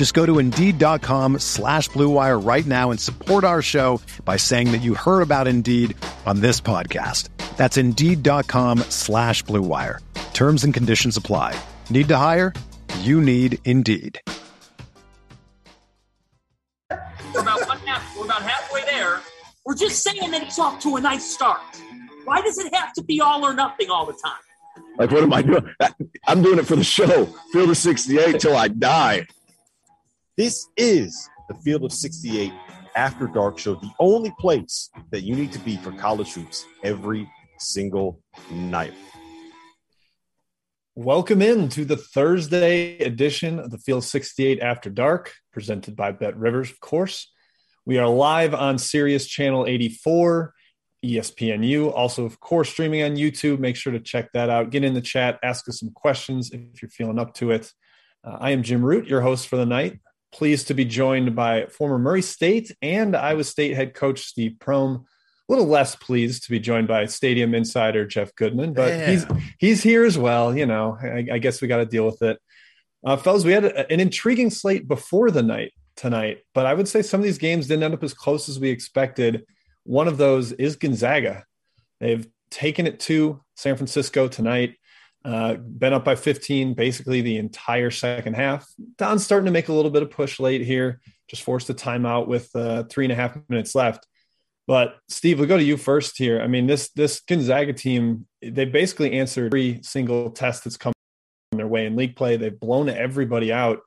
Just go to Indeed.com slash BlueWire right now and support our show by saying that you heard about Indeed on this podcast. That's Indeed.com slash BlueWire. Terms and conditions apply. Need to hire? You need Indeed. We're about one half, we're about halfway there. We're just saying that he's off to a nice start. Why does it have to be all or nothing all the time? Like, what am I doing? I'm doing it for the show. Field of 68 till I die. This is the Field of 68 After Dark Show, the only place that you need to be for college hoops every single night. Welcome in to the Thursday edition of the Field 68 After Dark, presented by Bet Rivers, of course. We are live on Sirius Channel 84, ESPNU, also, of course, streaming on YouTube. Make sure to check that out. Get in the chat, ask us some questions if you're feeling up to it. Uh, I am Jim Root, your host for the night. Pleased to be joined by former Murray State and Iowa State head coach Steve Prohm a little less pleased to be joined by Stadium Insider Jeff Goodman, but Yeah. he's he's here as well. You know, I, I guess we got to deal with it. Uh, fellas, we had a- an intriguing slate before the night tonight, but I would say some of these games didn't end up as close as we expected. One of those is Gonzaga. They've taken it to San Francisco tonight. Uh, been up by 15 basically the entire second half. Don's starting to make a little bit of push late here. Just forced a timeout with uh, three and a half minutes left. But Steve, we'll go to you first here. I mean, this this Gonzaga team, they basically answered every single test that's come their way in league play. They've blown everybody out.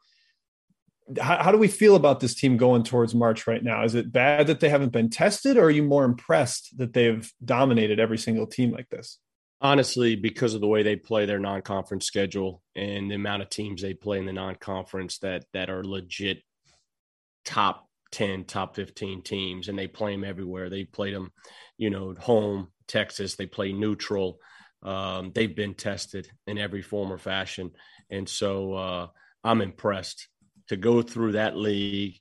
How, how do we feel about this team going towards March right now? Is it bad that they haven't been tested, or are you more impressed that they've dominated every single team like this? Honestly, because of the way they play their non-conference schedule and the amount of teams they play in the non-conference that that are legit top 10, top 15 teams, and they play them everywhere. They played them, you know, home, Texas, they play neutral. Um, they've been tested in every form or fashion. And so uh, I'm impressed to go through that league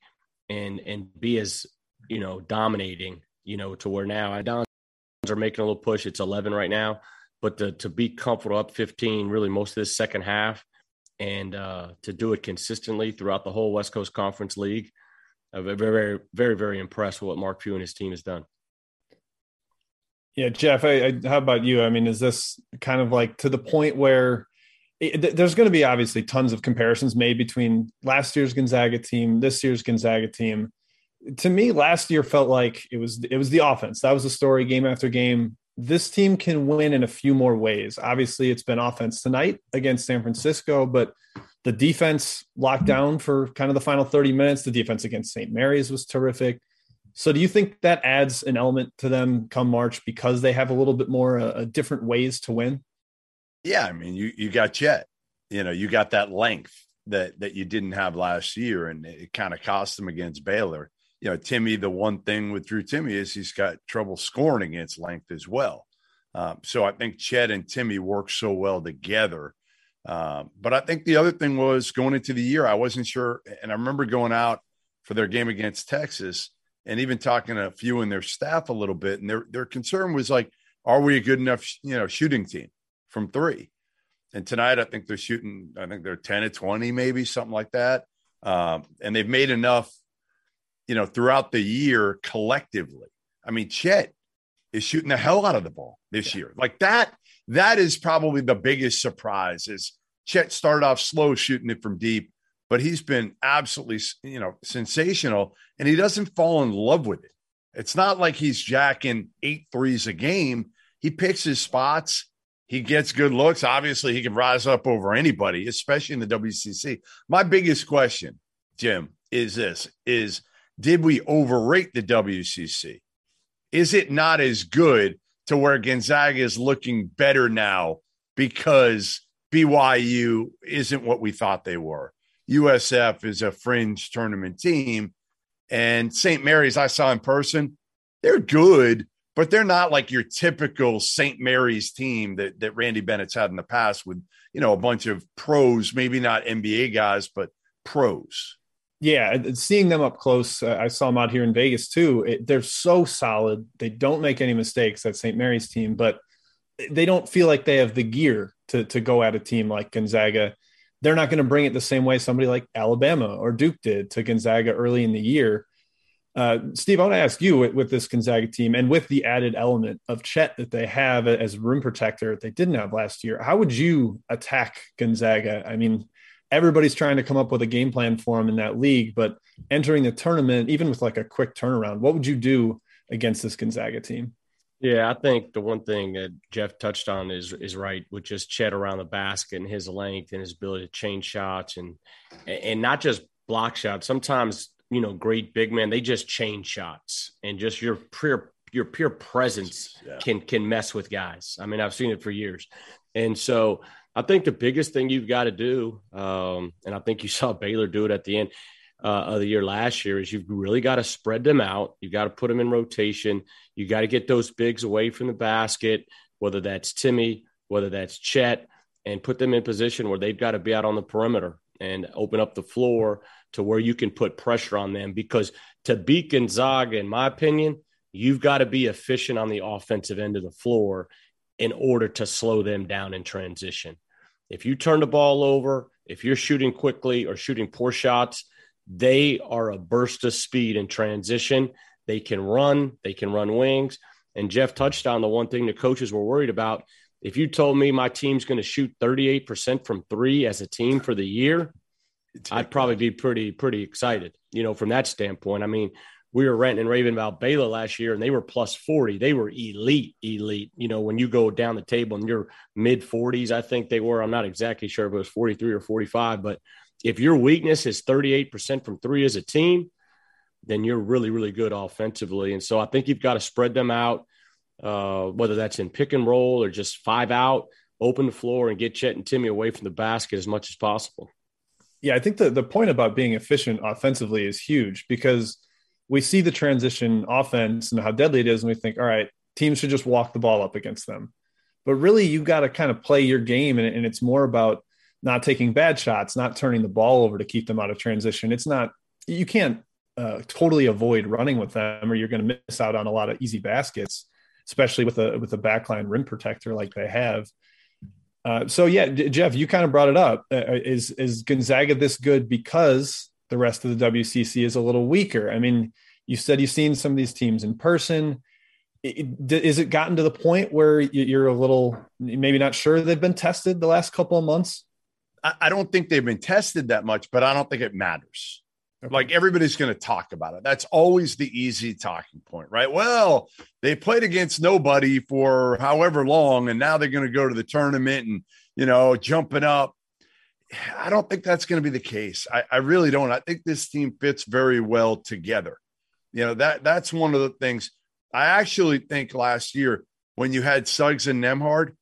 and and be as, you know, dominating, you know, to where now I Dons are making a little push. It's 11 right now but to, to be comfortable up 15 really most of this second half and uh, to do it consistently throughout the whole west coast conference league i'm very very very very impressed with what mark Few and his team has done Yeah, Jeff, I, I, how about you? I mean, is this kind of like to the point where there's going to be obviously tons of comparisons made between last year's Gonzaga team, this year's Gonzaga team. To me, last year felt like it was it was the offense. That was the story game after game. This team can win in a few more ways. Obviously, it's been offense tonight against San Francisco, but the defense locked down for kind of the final 30 minutes. The defense against St. Mary's was terrific. So do you think that adds an element to them come March because they have a little bit more uh, different ways to win? Yeah, I mean, you you got Chet, You know, you got that length that that you didn't have last year, and it kind of cost them against Baylor. You know, Timme. The one thing with Drew Timme is he's got trouble scoring against length as well. Um, so I think Chet and Timme work so well together. Um, but I think the other thing was going into the year, I wasn't sure, and I remember going out for their game against Texas, and even talking to a few in their staff a little bit, and their their concern was like, are we a good enough, you know, shooting team from three? And tonight, I think they're shooting. I think they're ten to twenty, maybe something like that. Um, and they've made enough, you know, throughout the year collectively. I mean, Chet is shooting the hell out of the ball this year. Like that. That is probably the biggest surprise. Is Chet started off slow shooting it from deep, but he's been absolutely, you know, sensational, and he doesn't fall in love with it. It's not like he's jacking eight threes a game. he picks his spots. He gets good looks. Obviously, he can rise up over anybody, especially in the WCC. My biggest question, Jim, is this: is did we overrate the WCC? Is it not as good to where Gonzaga is looking better now because BYU isn't what we thought they were? USF is a fringe tournament team. And St. Mary's, I saw in person, they're good, but they're not like your typical St. Mary's team that, that Randy Bennett's had in the past with, you know, a bunch of pros, maybe not NBA guys, but pros. Yeah, seeing them up close, uh, I saw them out here in Vegas too. It, they're so solid. They don't make any mistakes. That St. Mary's team, but they don't feel like they have the gear to to go at a team like Gonzaga. They're not going to bring it the same way somebody like Alabama or Duke did to Gonzaga early in the year. Uh, Steve, I want to ask you with, with, this Gonzaga team and with the added element of Chet that they have as rim protector that they didn't have last year. How would you attack Gonzaga? I mean, everybody's trying to come up with a game plan for him in that league. But entering the tournament, even with like a quick turnaround, what would you do against this Gonzaga team? Yeah, I think the one thing that Jeff touched on is is right, with just Chet around the basket and his length and his ability to change shots and and not just block shots. Sometimes you know, great big men, they just change shots and just your pure your pure presence yeah. can can mess with guys. I mean, I've seen it for years, and so I think the biggest thing you've got to do, um, and I think you saw Baylor do it at the end uh, of the year last year, is you've really got to spread them out. You've got to put them in rotation. You got to get those bigs away from the basket, whether that's Timme, whether that's Chet, and put them in position where they've got to be out on the perimeter and open up the floor to where you can put pressure on them. Because to beat Gonzaga, in my opinion, you've got to be efficient on the offensive end of the floor in order to slow them down in transition. If you turn the ball over, if you're shooting quickly or shooting poor shots, they are a burst of speed in transition. They can run, they can run wings. And Jeff touched on the one thing the coaches were worried about. If you told me my team's going to shoot 38% from three as a team for the year, I'd probably be pretty, pretty excited, you know, from that standpoint. I mean, we were renting and raving about Baylor last year, and they were plus 40. They were elite, elite. You know, when you go down the table and you're mid 40s, I think they were. I'm not exactly sure if it was 43 or 45, but if your weakness is 38% from three as a team, then you're really, really good offensively. And so I think you've got to spread them out, uh, whether that's in pick and roll or just five out, open the floor and get Chet and Timme away from the basket as much as possible. Yeah, I think the, the point about being efficient offensively is huge because – we see the transition offense and how deadly it is, and we think, all right, teams should just walk the ball up against them. But really, you got to kind of play your game, and, and it's more about not taking bad shots, not turning the ball over to keep them out of transition. It's not you can't uh, totally avoid running with them, or you're going to miss out on a lot of easy baskets, especially with a with a backline rim protector like they have. Uh, so yeah, Jeff, you kind of brought it up. Uh, is is Gonzaga this good because the rest of the WCC is a little weaker. I mean, you said you've seen some of these teams in person. Is it gotten to the point where you're a little maybe not sure they've been tested the last couple of months? I don't think they've been tested that much, but I don't think it matters. Okay. Like everybody's going to talk about it. That's always the easy talking point, right? Well, they played against nobody for however long, and now they're going to go to the tournament and, you know, jumping up. I don't think that's going to be the case. I, I, really don't. I think this team fits very well together. You know that that's one of the things. I actually think last year when you had Suggs and Nembhard,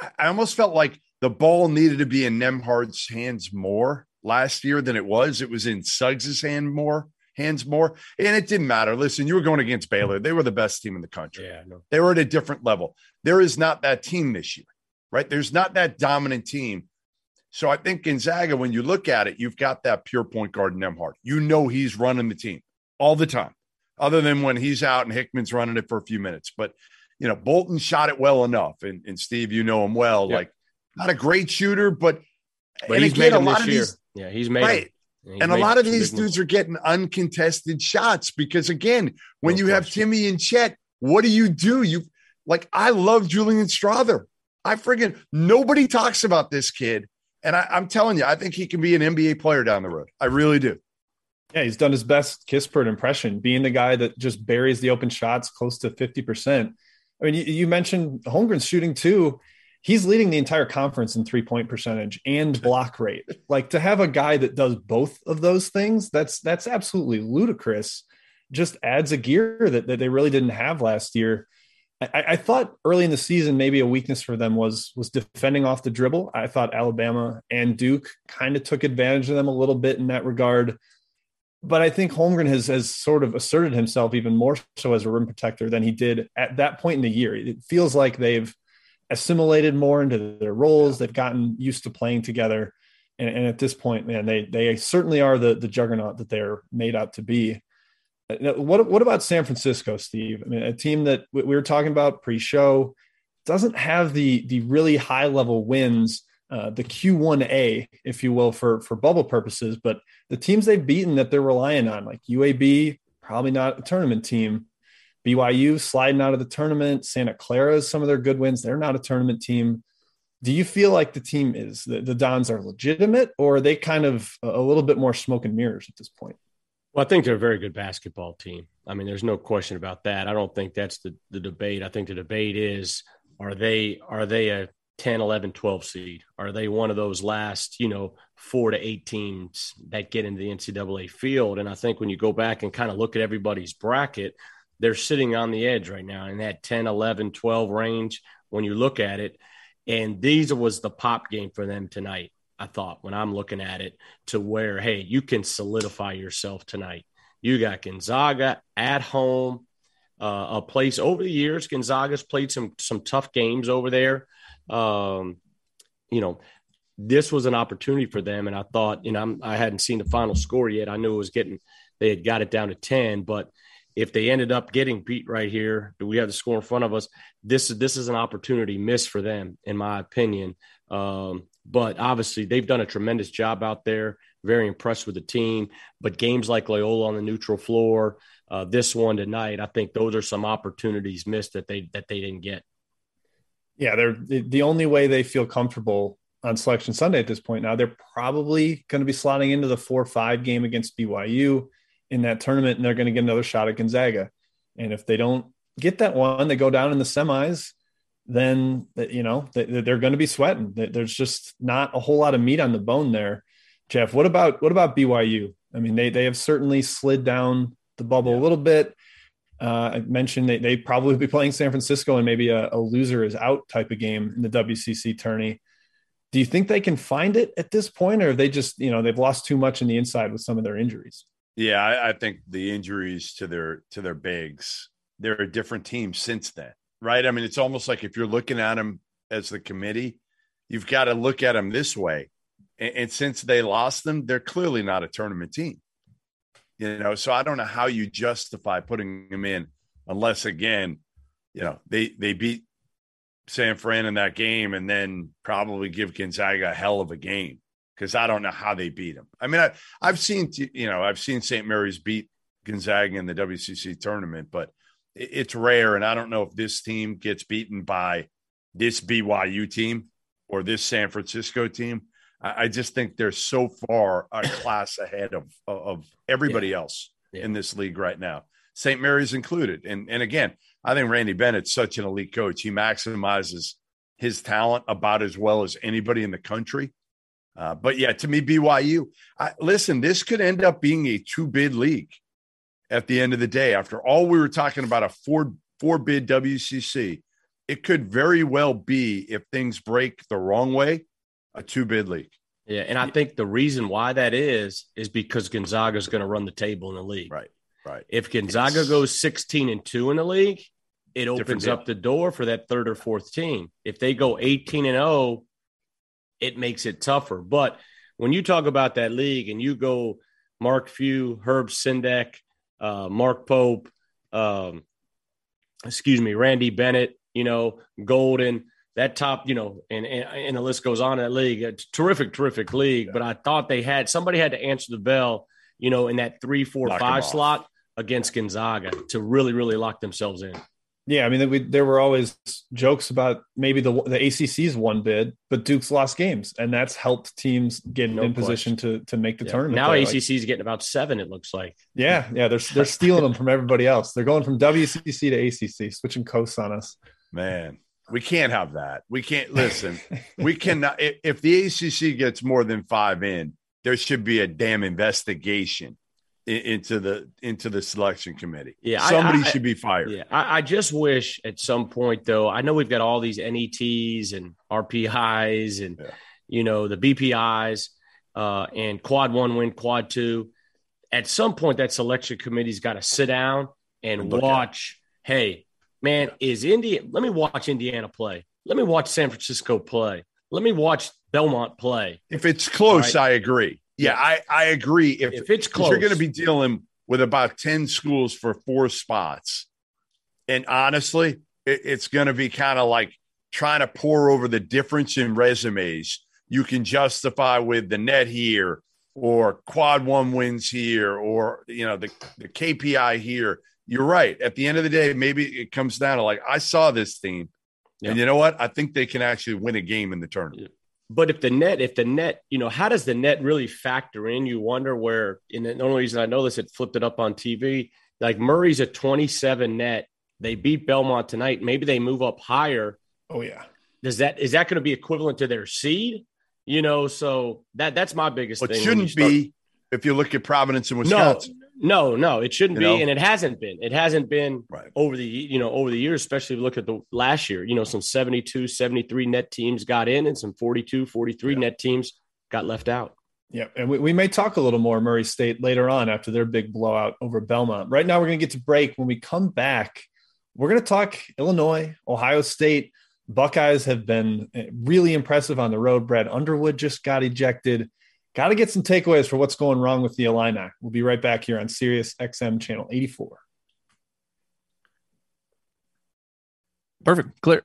I, I almost felt like the ball needed to be in Nembhard's hands more last year than it was. It was in Suggs's hand more hands more, and it didn't matter. Listen, you were going against Baylor; they were the best team in the country. Yeah, no. they were at a different level. There is not that team this year, right? There's not that dominant team so I think Gonzaga, when you look at it, you've got that pure point guard Nembhard. You know he's running the team all the time, other than when he's out and Hickman's running it for a few minutes. But you know, Bolton shot it well enough, and, and Steve, you know him well. Like not a great shooter, but, but he's again, made a lot of year. these. Yeah, he's made right. And a lot of these dudes are getting uncontested shots because, again, when no you question. have Timme and Chet, what do you do? You like, I love Julian Strawther. I friggin' nobody talks about this kid and I, am telling you, I think he can be an NBA player down the road. I really do. Yeah, he's done his best Kispert impression, being the guy that just buries the open shots close to 50%. I mean, you, you mentioned Holmgren's shooting too. He's leading the entire conference in three point percentage and block rate. Like to have a guy that does both of those things, that's that's absolutely ludicrous. Just adds a gear that, that they really didn't have last year. I, I, thought early in the season maybe a weakness for them was was defending off the dribble. I thought Alabama and Duke kind of took advantage of them a little bit in that regard. But I think Holmgren has has sort of asserted himself even more so as a rim protector than he did at that point in the year. It feels like they've assimilated more into their roles. They've gotten used to playing together. And, and at this point, man, they they certainly are the the juggernaut that they're made out to be. What what about San Francisco, Steve? I mean, a team that we were talking about pre-show doesn't have the the really high level wins, uh, the Q1A, if you will, for for bubble purposes. But the teams they've beaten that they're relying on, like UAB, probably not a tournament team. BYU sliding out of the tournament. Santa Clara is some of their good wins. They're not a tournament team. Do you feel like the team is the, the Dons are legitimate, or are they kind of a little bit more smoke and mirrors at this point? Well, I think they're a very good basketball team. I mean, there's no question about that. I don't think that's the, the debate. I think the debate is are they are they a 10, 11, 12 seed? Are they one of those last, you know, four to eight teams that get into the NCAA field? And I think when you go back and kind of look at everybody's bracket, they're sitting on the edge right now in that 10, 11, 12 range when you look at it. And these was the pop game for them tonight. I thought when I'm looking at it to where, hey, you can solidify yourself tonight. You got Gonzaga at home, uh, a place over the years. Gonzaga's played some some tough games over there. Um, you know, this was an opportunity for them, and I thought, you know, I'm, I had not seen the final score yet. I knew it was getting they had got it down to ten, but if they ended up getting beat right here, do we have the score in front of us? This is this is an opportunity missed for them, in my opinion. Um, but obviously, they've done a tremendous job out there. Very impressed with the team. But games like Loyola on the neutral floor, uh, this one tonight, I think those are some opportunities missed that they that they didn't get. Yeah, they're the only way they feel comfortable on Selection Sunday at this point. Now they're probably going to be slotting into the four five game against BYU in that tournament, and they're going to get another shot at Gonzaga. And if they don't get that one, they go down in the semis then you know they're going to be sweating. There's just not a whole lot of meat on the bone there. Jeff, what about what about BYU? I mean, they they have certainly slid down the bubble yeah. a little bit. Uh, I mentioned they they probably be playing San Francisco and maybe a, a, loser is out type of game in the WCC tourney. Do you think they can find it at this point, or they just you know they've lost too much in the inside with some of their injuries? Yeah, I, I think the injuries to their to their bigs, they're a different team since then right? I mean, it's almost like if you're looking at them as the committee, you've got to look at them this way. And, and, since they lost them, they're clearly not a tournament team. You know, so I don't know how you justify putting them in unless again, you know, they they beat San Fran in that game and then probably give Gonzaga a hell of a game because I don't know how they beat them. I mean, I, I've seen you know I've seen St. Mary's beat Gonzaga in the WCC tournament, but it's rare. And I don't know if this team gets beaten by this BYU team or this San Francisco team. I, just think they're so far a class ahead of of everybody yeah. else yeah. in this league right now. St. Mary's included. And and again, I think Randy Bennett's such an elite coach. He maximizes his talent about as well as anybody in the country. Uh, but yeah, to me, BYU. I, listen, this could end up being a two bid league at the end of the day. After all, we were talking about a four four bid WCC. It could very well be if things break the wrong way, a two bid league. Yeah, and I think the reason why that is is because Gonzaga is going to run the table in the league. Right. Right. If Gonzaga it's, goes 16 and 2 in the league, it opens up the door for that third or fourth team. If they go 18 and 0, it makes it tougher. But when you talk about that league and you go Mark Few, Herb Sendek, uh, Mark Pope, um, excuse me, Randy Bennett, you know, Golden, that top, you know, and, and, and the list goes on in that league. It's terrific, terrific league. Yeah. But I thought they had somebody had to answer the bell, you know, in that three, four, Lock five slot against Gonzaga to really, really lock themselves in. Yeah, I mean, we, there were always jokes about maybe the the ACC's one bid, but Duke's lost games, and that's helped teams get no in position to to make the yeah. tournament. Now there. ACC's like, getting about seven. It looks like. Yeah, yeah, they're they're stealing them from everybody else. They're going from WCC to ACC, switching coasts on us. Man, we can't have that. We can't listen. we cannot. If, if the ACC gets more than five in, there should be a damn investigation in, into the into the selection committee. Yeah, somebody I- should be fired. Yeah, I, I just wish at some point though. I know we've got all these NETs and RPIs and Yeah. you know the BPIs uh, and quad one win, quad two. At some point, that selection committee's got to sit down and And look at it. watch. Hey, man, is India? Let me watch Indiana play. Let me watch San Francisco play. Let me watch Belmont play. If it's close, Right. I agree. Yeah, I, I agree. If, If it's close, you're going to be dealing with about 10 schools for four spots. And honestly, it, it's going to be kind of like trying to pour over the difference in resumes you can justify with the net here or quad one wins here or, you know, the, the KPI here. You're right. At the end of the day, maybe it comes down to like, I saw this team. Yeah. And you know what? I think they can actually win a game in the tournament. But if the net, if the net, you know, how does the net really factor in? You wonder where. And the only reason I know this, it flipped it up on TV. Like Murray's a 27 net. They beat Belmont tonight. Maybe they move up higher. Oh yeah. Does that is that going to be equivalent to their seed? You know, so that that's my biggest Well, it shouldn't start- be if you look at Providence and Wisconsin. No, no. It shouldn't You be, know? and it hasn't been. It hasn't been Right. over the you know over the years especially if you look at the last year you know some 72 73 net teams got in and some 42 43 Yeah. net teams got left out Yeah, and we, we may talk a little more Murray State later on after their big blowout over Belmont. Right now, we're going to get to break. When we come back, we're going to talk Illinois, Ohio State. Buckeyes have been eh, really impressive on the road. Brad Underwood just got ejected. Got to get some takeaways for what's going wrong with the Illini. We'll be right back here on Sirius XM channel 84. Perfect. Clear.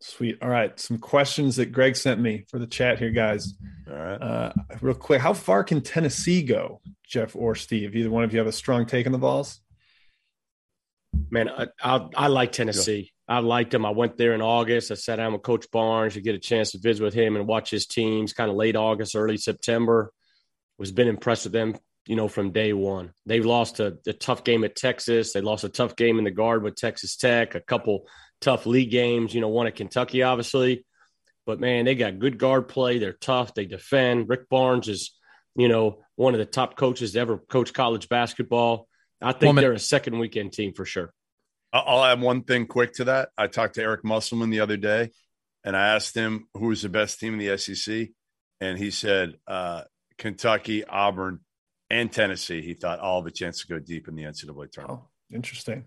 Sweet. All right. Some questions that Greg sent me for the chat here, guys. All right. Uh, real quick, how far can Tennessee go, Jeff or Steve? Either one of you have a strong take on the balls? man i, I, I like tennessee i liked them i went there in august. I sat down with coach barnes to get a chance to visit with him and watch his teams kind of late august early september. Was been impressed with them you know from day one. They lost a, a tough game at texas. They lost a tough game in the guard with texas tech a couple tough league games you know one at kentucky obviously. But man they got good guard play. They're tough. They defend. Rick barnes is you know one of the top coaches to ever coach college basketball. I think Woman. they're a second weekend team for sure I'll I'll add one thing quick to that. I talked to Eric Musselman the other day, and I asked him who was the best team in the SEC, and he said uh, Kentucky, Auburn, and Tennessee. He thought all have a chance to go deep in the NCAA tournament. Oh, interesting.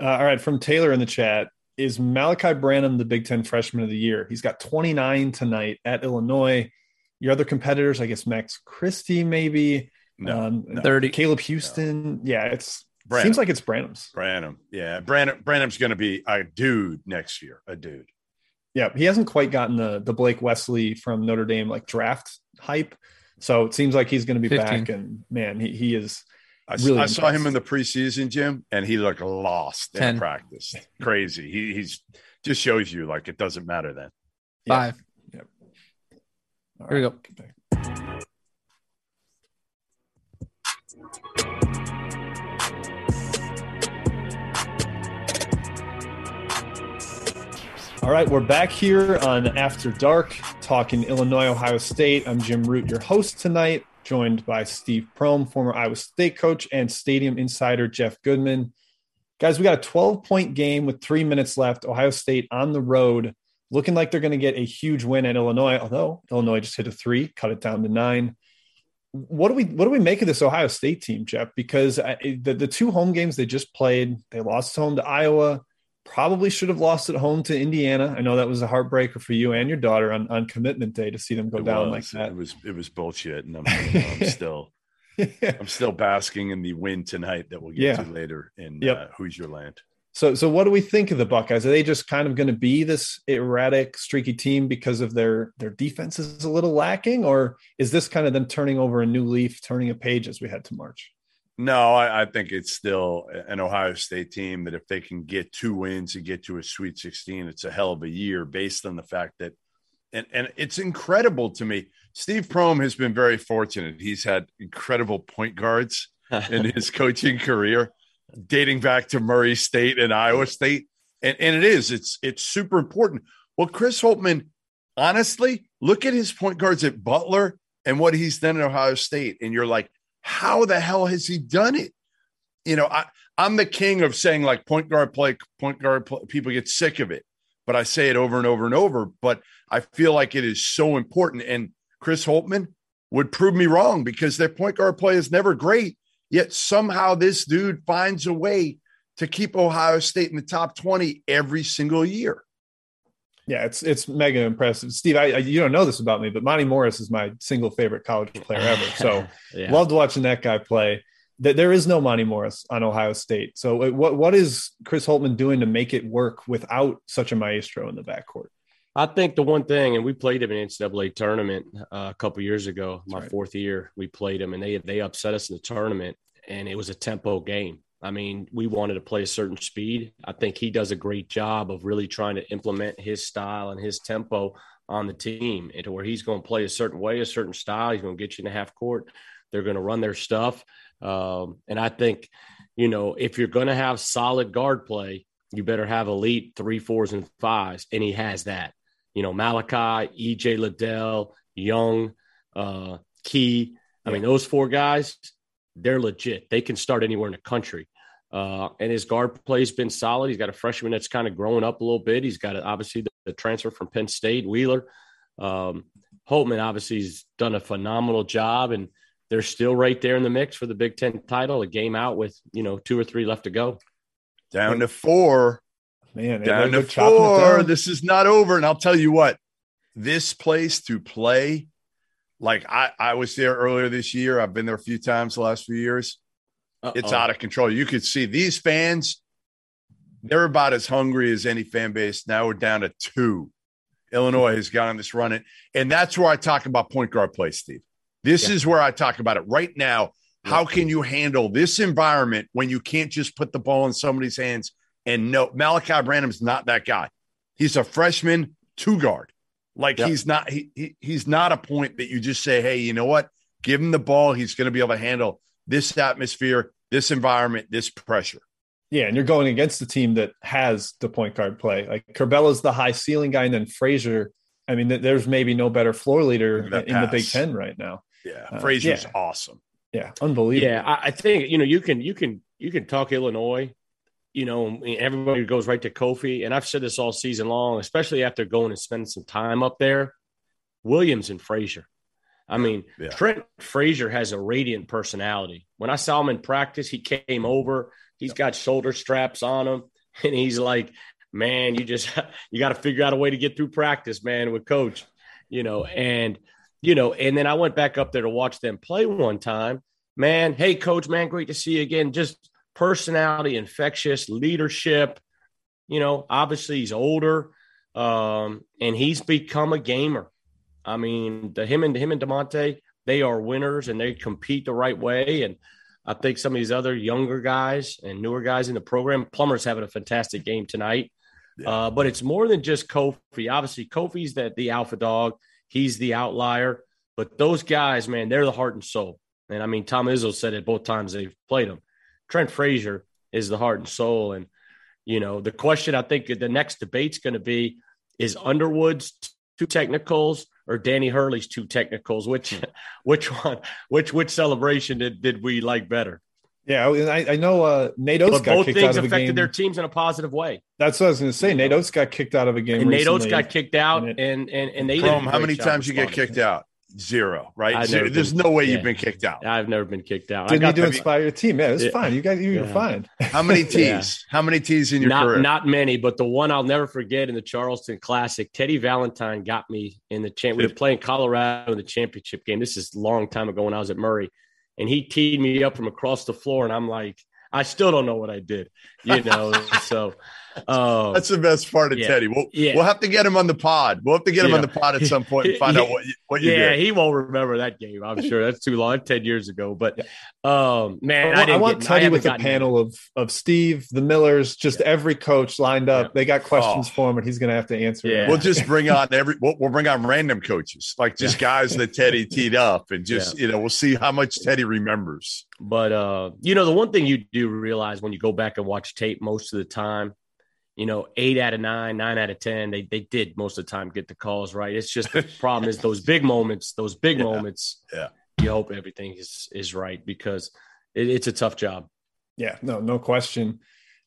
Uh, all right, from Taylor in the chat is Malachi Branham the Big Ten Freshman of the Year? He's got 29 tonight at Illinois. Your other competitors, I guess Max Christie, maybe No, um, no. 30. Caleb Houstan. Yeah, it's Branham. seems like it's Branham's. Branham, yeah, Branham. Branham's going to be a dude next year. A dude. Yeah, he hasn't quite gotten the the Blake Wesley from Notre Dame like draft hype. So it seems like he's going to be 15. back, and man, he, he is I, Really I saw him in the preseason, Jim, and he looked lost in 10. practice. Crazy. He, he's just shows you like it doesn't matter then. Yeah. Five. All Here we right. go. All right, we're back here on After Dark talking Illinois, Ohio State. I'm Jim Root, your host tonight, joined by Steve Prohm, former Iowa State coach, and stadium insider Jeff Goodman. Guys, we got a 12 point game with three minutes left. Ohio State on the road, looking like they're going to get a huge win at Illinois, although Illinois just hit a three, cut it down to nine. What do we what do we make of this Ohio State team, Jeff? Because I, the the two home games they just played, they lost home to Iowa, probably should have lost at home to Indiana. I know that was a heartbreaker for you and your daughter on, on commitment day to see them go It down was. like that. It was it was bullshit, and I'm, I'm still. I'm still basking in the win tonight that we'll get Yeah. to later in Yep. uh, Hoosier Land. so so what do we think of the Buckeyes? Are they just kind of going to be this erratic, streaky team because of their their defense is a little lacking, or is this kind of them turning over a new leaf, turning a page as we head to March? No, I, I think it's still an Ohio State team that if they can get two wins and get to a Sweet 16, it's a hell of a year based on the fact that, and, and it's incredible to me. Steve Prohm has been very fortunate. He's had incredible point guards in his coaching career, dating back to Murray State and Iowa State. And, and it is. It's it's super important. Well, Chris Holtmann, honestly, look at his point guards at Butler and what he's done at Ohio State, and you're like, how the hell has he done it? You know, I I'm the king of saying like point guard play, point guard play, people get sick of it, but I say it over and over and over. But I feel like it is so important. And Chris Holtmann would prove me wrong because their point guard play is never great. Yet somehow this dude finds a way to keep Ohio State in the top 20 every single year. Yeah, it's it's mega impressive, Steve. I, I, you don't know this about me, but Monte Morris is my single favorite college player ever. So yeah. loved watching that guy play. There is no Monte Morris on Ohio State. So uh, what what is Chris Holtmann doing to make it work without such a maestro in the backcourt? I think the one thing, and we played him in NCAA tournament uh, a couple years ago, my right. fourth year, we played him, and they they upset us in the tournament, and it was a tempo game. I mean, we wanted to play a certain speed. I think he does a great job of really trying to implement his style and his tempo on the team into where he's going to play a certain way, a certain style. He's going to get you in the half court. They're going to run their stuff. Um, and I think, you know, if you're going to have solid guard play, you better have elite three, fours, and fives. And he has that. You know, Malachi, EJ Liddell, Young, uh, Key. I mean, those four guys, they're legit. They can start anywhere in the country. Uh, and his guard play's been solid. He's got a freshman that's kind of growing up a little bit. He's got a, obviously the, the, transfer from Penn State, Wheeler. Um, Holtmann obviously has done a phenomenal job, and they're still right there in the mix for the Big Ten title. A game out with you know two or three left to go. Down to four, man. Down to four. This is not over, and I'll tell you what. This place to play like I, I was there earlier this year. I've been there a few times the last few years. Uh-oh. It's out of control. You could see these fans, they're about as hungry as any fan base. Now we're down to two. Illinois has gone on this running. And that's where I talk about point guard play, Steve. This yeah. is where I talk about it right now. Yeah. How can you handle this environment when you can't just put the ball in somebody's hands? And no, Malachi Branham's not that guy. He's a freshman two guard. Like yep. he's not he, he he's not a point that you just say, hey, you know what? Give him the ball. He's going to be able to handle this atmosphere, this environment, this pressure. Yeah, and you're going against the team that has the point guard play. Like Curbelo's the high ceiling guy, and then Frazier. I mean, there's maybe no better floor leader in the Big Ten right now. Yeah, uh, Frazier's yeah. awesome. Yeah, unbelievable. Yeah, I, I think you know you can you can you can talk Illinois you know, everybody goes right to Kofi. And I've said this all season long, especially after going and spending some time up there. Williams and Frazier. I mean, yeah. Trent Frazier has a radiant personality. When I saw him in practice, he came over. He's got shoulder straps on him, and he's like, "Man, you just you got to figure out a way to get through practice, man, with coach." You know, and you know, and then I went back up there to watch them play one time. Man, hey, coach, man, great to see you again. Just personality, infectious leadership. You know, obviously he's older, um, and he's become a gamer. I mean, the him and him and Da'Monte, they are winners and they compete the right way. And I think some of these other younger guys and newer guys in the program, Plummer's having a fantastic game tonight. Yeah. Uh, but it's more than just Kofi. Obviously, Kofi's the, the alpha dog. He's the outlier. But those guys, man, they're the heart and soul. And I mean, Tom Izzo said it both times they've played them. Trent Frazier is the heart and soul. And, you know, the question I think the next debate's going to be is Underwood's two technicals or Danny Hurley's two technicals? Which, which one, which, which celebration did, did we like better? Yeah, I, I know uh, Nate Oats got both kicked things out of a affected game. their teams in a positive way. That's what I was going to say. Nate Oats got kicked out of a game. And Nate Oats got kicked out, and and and they. Prohm, how many times you get kicked out? Zero, right? Zero. There's been, no way yeah. you've been kicked out. I've never been kicked out. Didn't need to inspire your team? Yeah, it's yeah. fine. You got you, are fine. How many tees? How many tees in your not, career? Not many, but the one I'll never forget in the Charleston Classic, Teddy Valentine got me in the champ. We were playing Colorado in the championship game. This is a long time ago when I was at Murray, and he teed me up from across the floor, and I'm like, I still don't know what I did, you know. so um, that's the best part of yeah, Teddy. We'll, yeah. we'll have to get him on the pod. We'll have to get him yeah. on the pod at some point and find out what you, what you yeah, did. he won't remember that game. I'm sure that's too long. Ten years ago, but um, man, I, I want get, Teddy with a panel of of Steve, the Millers, just every coach lined up. They got questions oh. for him, and he's going to have to answer. Yeah. We'll just bring on every. We'll, we'll bring on random coaches, like just guys that Teddy teed up, and just you know, we'll see how much Teddy remembers. But uh, you know, the one thing you do realize when you go back and watch tape most of the time you know, eight out of nine, nine out of ten, they they did most of the time get the calls right. It's just the problem is those big moments, those big Yeah. moments. Yeah. You hope everything is is right because it, it's a tough job. Yeah, no, no question.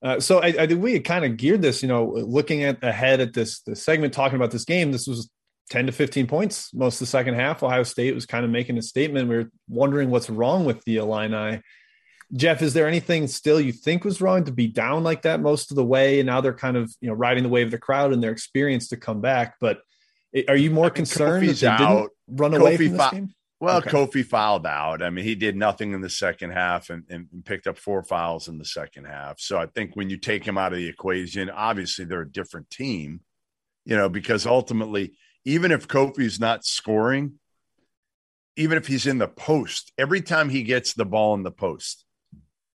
Uh, so I, I think we had kind of geared this, you know, looking at ahead at this this segment, talking about this game. This was ten to fifteen points most of the second half. Ohio State was kind of making a statement. We were wondering what's wrong with the Illini. Jeff, is there anything still you think was wrong to be down like that most of the way? And now they're kind of you know riding the wave of the crowd and their experience to come back. But are you more I mean, concerned that Kofi's they out. didn't run away Kofi from this game? Well, Okay. Kofi fouled out. I mean, he did nothing in the second half and, and picked up four fouls in the second half. So I think when you take him out of the equation, obviously they're a different team, you know, because ultimately, even if Kofi's not scoring, even if he's in the post, every time he gets the ball in the post,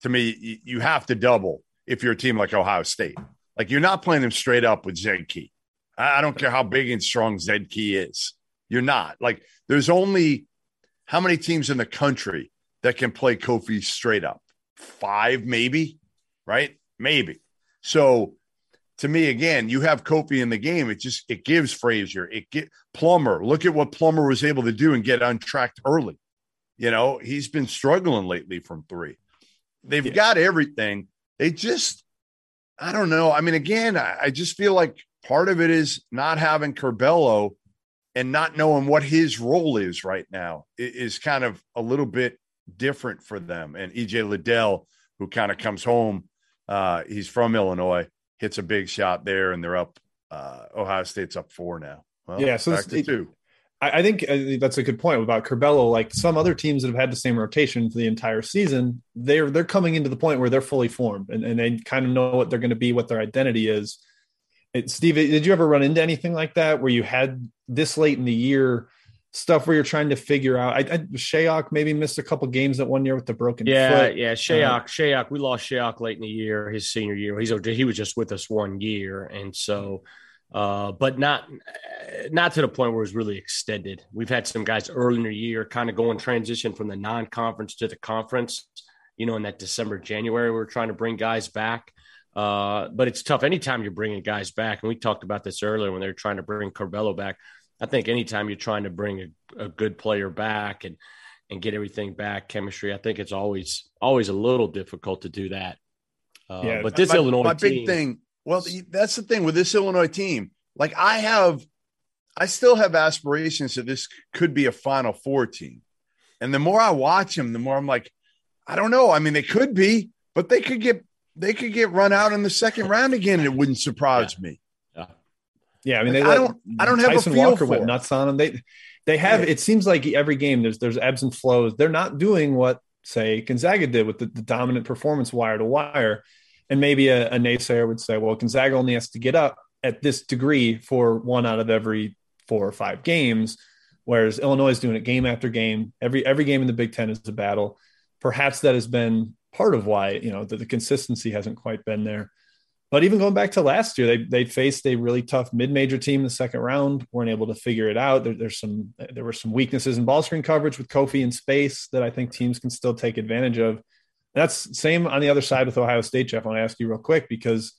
to me, you, have to double if you're a team like Ohio State. Like you're not playing them straight up with Zed Key. I I don't care how big and strong Zed Key is. You're not. Like there's only how many teams in the country that can play Kofi straight up? Five, maybe, right? Maybe. So to me, again, you have Kofi in the game. It just it gives Frazier, it get Plummer. Look at what Plummer was able to do and get untracked early. You know, he's been struggling lately from three. They've Yeah. got everything. They just, I don't know. I mean, again, I, I just feel like part of it is not having Curbelo and not knowing what his role is right now is kind of a little bit different for them. And EJ Liddell, who kind of comes home, uh, he's from Illinois, hits a big shot there, and they're up. Uh, Ohio State's up four now. Well, Yeah, so back it's- to it- two. I, I think uh, that's a good point about Curbelo. Like some other teams that have had the same rotation for the entire season, they're they're coming into the point where they're fully formed and, and they kind of know what they're going to be, what their identity is. It, Steve, did you ever run into anything like that where you had this late in the year stuff where you're trying to figure out? I, I Shayok maybe missed a couple games that one year with the broken Yeah, foot. yeah. Shayok, Shayok, we lost Shayok late in the year, his senior year. He's he was just with us one year, and so, uh, but not not to the point where it was really extended. We've had some guys early in the year kind of going transition from the non-conference to the conference. You know, in that December January, we are trying to bring guys back. Uh, but it's tough anytime you're bringing guys back, and we talked about this earlier when they were trying to bring Curbelo back. I think anytime you're trying to bring a, a good player back and and get everything back chemistry. I think it's always always a little difficult to do that. Uh, Yeah, but this my, Illinois my team, big thing. Well, that's the thing with this Illinois team. Like I have, I still have aspirations that this could be a Final Four team. And the more I watch them, the more I'm like, I don't know. I mean, they could be, but they could get they could get run out in the second round again, and it wouldn't surprise me. Yeah, yeah. I mean, they Like, I don't- I don't have a Tyson feel Walker for went nuts on them. They they have. Yeah. It seems like every game there's there's ebbs and flows. They're not doing what say Gonzaga did with the, the dominant performance wire to wire, and maybe a, a naysayer would say, well, Gonzaga only has to get up at this degree for one out of every four or five games, whereas Illinois is doing it game after game. Every every game in the Big Ten is a battle. Perhaps that has been part of why you know the, the consistency hasn't quite been there. But even going back to last year, they they faced a really tough mid-major team in the second round. weren't able to figure it out. There, there's some there were some weaknesses in ball screen coverage with Kofi in space that I think teams can still take advantage of. That's same on the other side with Ohio State, Jeff. I want to ask you real quick because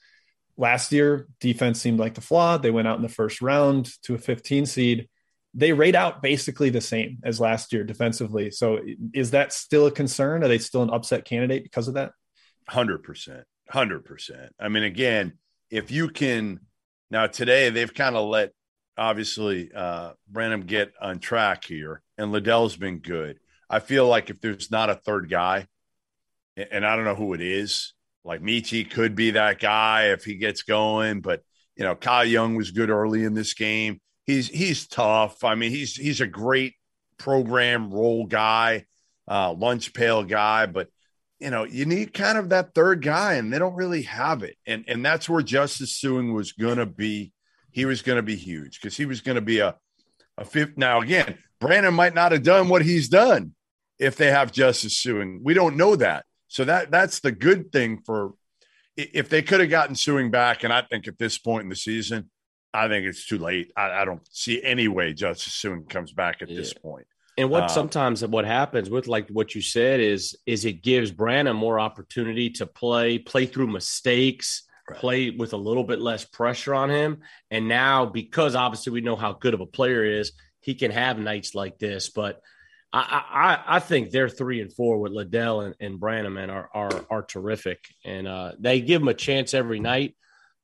last year defense seemed like the flaw. They went out in the first round to a 15 seed. They rate out basically the same as last year defensively. So is that still a concern? Are they still an upset candidate because of that? Hundred percent, hundred percent. I mean, again, if you can now today, they've kind of let obviously uh Branham get on track here, and Liddell's been good. I feel like if there's not a third guy, and- I don't know who it is, like Meechie could be that guy if he gets going, but you know, Kyle Young was good early in this game. He's he's tough. I mean, he's he's a great program role guy, uh, lunch pail guy, but you know, you need kind of that third guy, and they don't really have it. And and that's where Justice Sueing was gonna be. He was gonna be huge because he was gonna be a a fifth. Now again, Brandon might not have done what he's done if they have Justice Sueing. We don't know that. So that that's the good thing for if they could have gotten Sueing back. And I think at this point in the season, I think it's too late. I, I don't see any way Justice Sueing comes back at this point. And what Uh, sometimes what happens with like what you said is is it gives Brandon more opportunity to play, play through mistakes, Right. play with a little bit less pressure on him. And now, because obviously we know how good of a player he is, he can have nights like this. But I, I, they're three and four with Liddell and, and Brannaman are, are, are terrific. And uh, they give them a chance every night.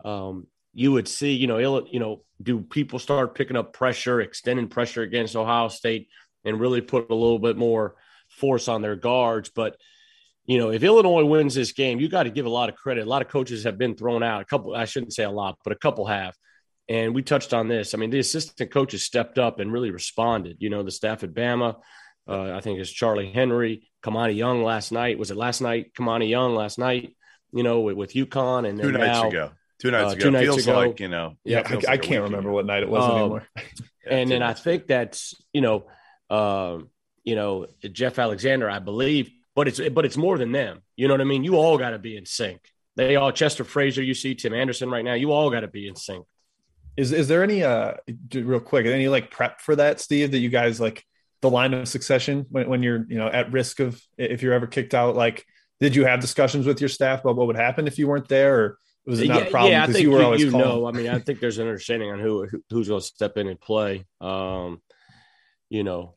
Um, you would see, you know, ill, you know, do people start picking up pressure, extending pressure against Ohio State and really put a little bit more force on their guards? But you know, if Illinois wins this game, you got to give a lot of credit. A lot of coaches have been thrown out. A couple, I shouldn't say a lot, but a couple have. And we touched on this. I mean, the assistant coaches stepped up and really responded. You know, the staff at Bama, uh, I think it's Charlie Henry, Kimani Young last night. Was it last night? Kimani Young last night, you know, with, with UConn. And two nights now, ago. Two nights uh, ago. two nights feels ago. like, you know. Yeah, feels I, I like a can't remember ago. what night it was Um, anymore. Yeah, and two then I think that's you know, um, you know Jeff Alexander, I believe, but it's but it's more than them. You know what I mean? You all got to be in sync. They all Chester Frazier, you see Tim Anderson right now. You all got to be in sync. Is is there any uh real quick any like prep for that, Steve? That you guys like the line of succession when, when you're you know at risk of if you're ever kicked out? Like, did you have discussions with your staff about what would happen if you weren't there, or was it not yeah, a problem yeah, I because think you were always you know. I mean, I think there's an understanding on who who- who's going to step in and play. Um, you know,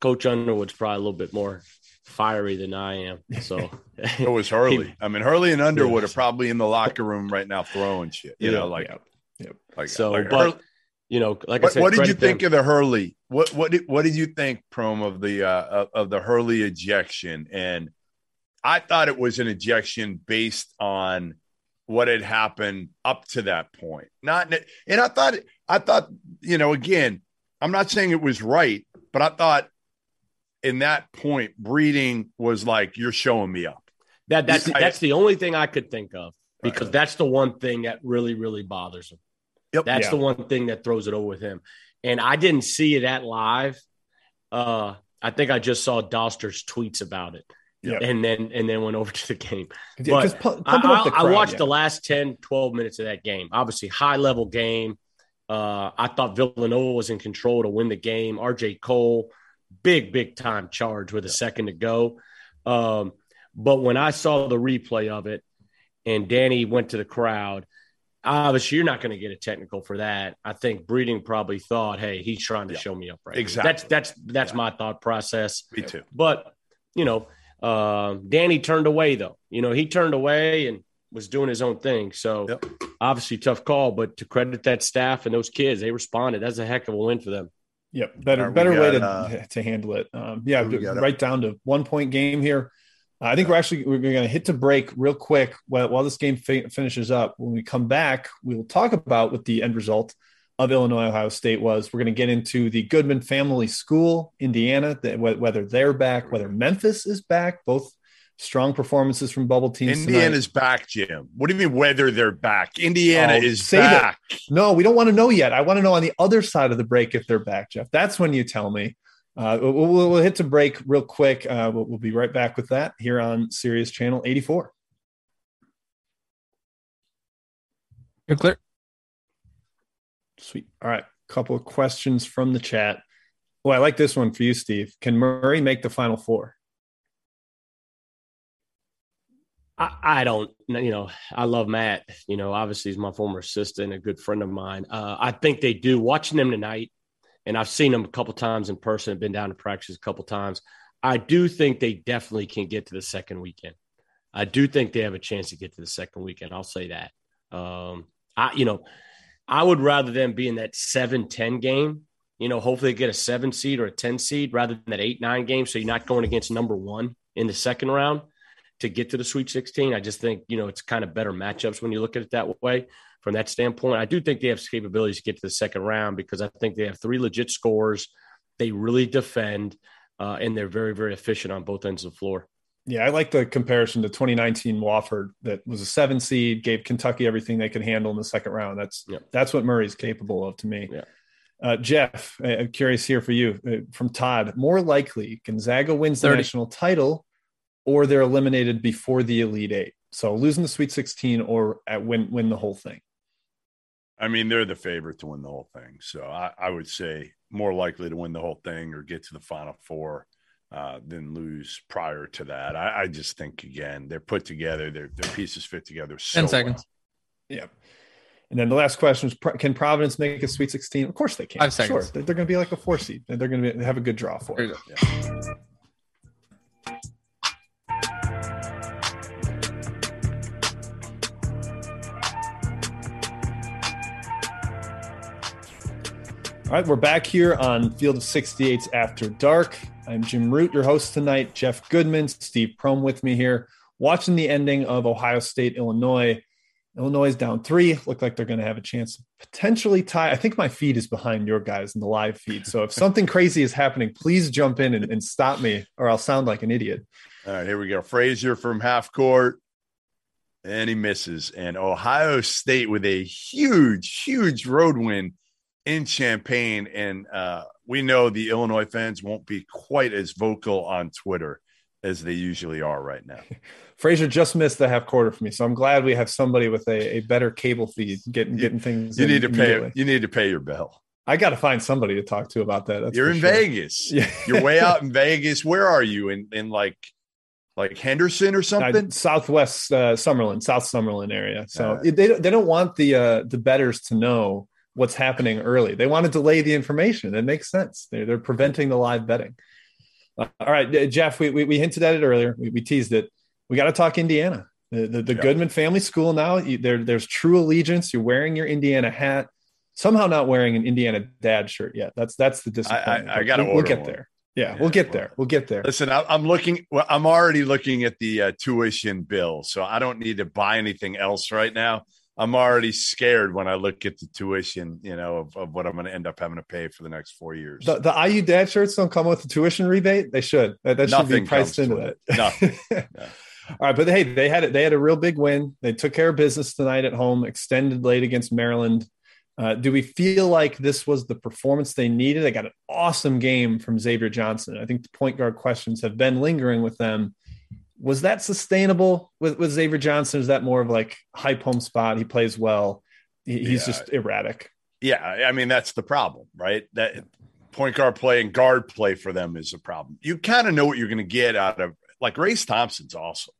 Coach Underwood's probably a little bit more fiery than I am. So It was Hurley. I mean, Hurley and Underwood Yeah. are probably in the locker room right now throwing shit. You Yeah, know, like, yeah. like so, like but Hurley- you know, like I what, said, what did you credit them. think of the Hurley? What what did what did you think, Prohm, of the uh, of, of the Hurley ejection? And I thought it was an ejection based on what had happened up to that point. Not and I thought I thought you know again, I'm not saying it was right, but I thought in that point, breeding was like you're showing me up. That that's I- that's the only thing I could think of because Right. that's the one thing that really really bothers him. Yep. That's Yeah. the one thing that throws it over with him. And I didn't see it at live. Uh, I think I just saw Dauster's tweets about it, Yep. and then and then went over to the game. But pu- I, the I- I watched yeah. the last 10, 12 minutes of that game. Obviously, high level game. Uh, I thought Villanova was in control to win the game. RJ Cole, big, big time charge with a second to go. Um, but when I saw the replay of it and Danny went to the crowd, obviously you're not going to get a technical for that. I think Breeding probably thought, hey, he's trying to Yeah. show me up right. here. Exactly. That's that's that's Yeah. my thought process. Me too. But you know, uh, Danny turned away though. You know, he turned away and was doing his own thing. So Yep. obviously tough call, but to credit that staff and those kids, they responded. That's a heck of a win for them. Yep, better All right, we better way to uh, to handle it. Um, yeah, who we up? right down to one point game here. I think we're actually we're going to hit to break real quick while, while this game fi- finishes up. When we come back, we will talk about what the end result of Illinois Ohio State was. We're going to get into the Goodman Family School, Indiana, that, wh- whether they're back, whether Memphis is back. Both strong performances from bubble teams. tonight. Indiana's back, Jim. What do you mean whether they're back? Indiana Oh, is back. No, we don't want to know yet. I want to know on the other side of the break if they're back, Jeff. That's when you tell me. Uh, we'll, we'll, we'll hit to break real quick. Uh, we'll, we'll be right back with that here on Sirius Channel 84. You're clear. Sweet. All right. Couple of questions from the chat. Oh, I like this one for you, Steve. Can Murray make the final four? I, I don't, you know, I love Matt. You know, obviously he's my former assistant, a good friend of mine. Uh, I think they do. Watching them tonight, and I've seen them a couple times in person. Been down to practice a couple times. I do think they definitely can get to the second weekend. I do think they have a chance to get to the second weekend. I'll say that. Um, I, you know, I would rather them be in that 7-10 game. You know, hopefully get a seven seed or a 10 seed rather than that eight, nine game. So you're not going against number one in the second round to get to the Sweet 16. I just think, you know, it's kind of better matchups when you look at it that way from that standpoint. I do think they have capabilities to get to the second round because I think they have three legit scores. They really defend, uh, and they're very, very efficient on both ends of the floor. Yeah, I like the comparison to 2019 Wofford that was a seven seed, gave Kentucky everything they could handle in the second round. That's Yeah. that's what Murray's capable of to me. Yeah. Uh, Jeff, I- I'm curious here for you uh, from Todd. More likely, Gonzaga wins the 30. national title, or they're eliminated before the Elite Eight. So losing the Sweet 16 or at win win the whole thing. I mean, they're the favorite to win the whole thing. So I, I would say more likely to win the whole thing or get to the final four uh, than lose prior to that. I, I just think again they're put together. Their their pieces fit together. So 10 seconds. Yeah. And then the last question is: Can Providence make a Sweet 16? Of course they can. Five seconds. Sure, they're, they're going to be like a four seed. They're going to have a good draw for There it. All right, we're back here on Field of 68's After Dark. I'm Jim Root, your host tonight. Jeff Goodman, Steve Prohm with me here, watching the ending of Ohio State, Illinois. Illinois is down three. Look like they're going to have a chance to potentially tie. I think my feed is behind your guys in the live feed. So if something crazy is happening, please jump in and, and stop me, or I'll sound like an idiot. All right, here we go. Frazier from half court. And he misses. And Ohio State with a huge, huge road win in Champaign. And uh, we know the Illinois fans won't be quite as vocal on Twitter as they usually are right now. Frazier just missed the half quarter for me, so I'm glad we have somebody with a, a better cable feed getting getting things. You need to pay. You need to pay your bill. I got to find somebody to talk to about that. That's You're in sure. Vegas. Yeah. You're way out in Vegas. Where are you? In in like like Henderson or something? Southwest uh, Summerlin, South Summerlin area. So Uh, they don't- they don't want the uh, the betters to know what's happening early. They want to delay the information. It makes sense. They're they're preventing the live betting. Uh, all right, uh, Jeff, we, we we hinted at it earlier. We, we teased it. We got to talk Indiana. The the, the Yeah. Goodman family school now. You, there there's true allegiance. You're wearing your Indiana hat. Somehow not wearing an Indiana dad shirt yet. That's that's the disappointment. I But gotta we'll, we'll get one. there. Yeah, Yeah, we'll get there. We'll get there. Listen, I, I'm looking. Well, I'm already looking at the uh, tuition bill, so I don't need to buy anything else right now. I'm already scared when I look at the tuition, you know, of, of what I'm going to end up having to pay for the next four years. The, the IU dad shirts don't come with a tuition rebate. They should. That, that should be priced into that. it. Nothing. No. All right, but hey, they had it. They had a real big win. They took care of business tonight at home. Extended late against Maryland. Uh, do we feel like this was the performance they needed? They got an awesome game from Xavier Johnson. I think the point guard questions have been lingering with them. Was that sustainable with, with Xavier Johnson? Is that more of like hype home spot? He plays well. He, he's Yeah. just erratic. yeah, I mean that's the problem, right? That point guard play and guard play for them is a problem. You kind of know what you're going to get out of like Race Thompson's awesome.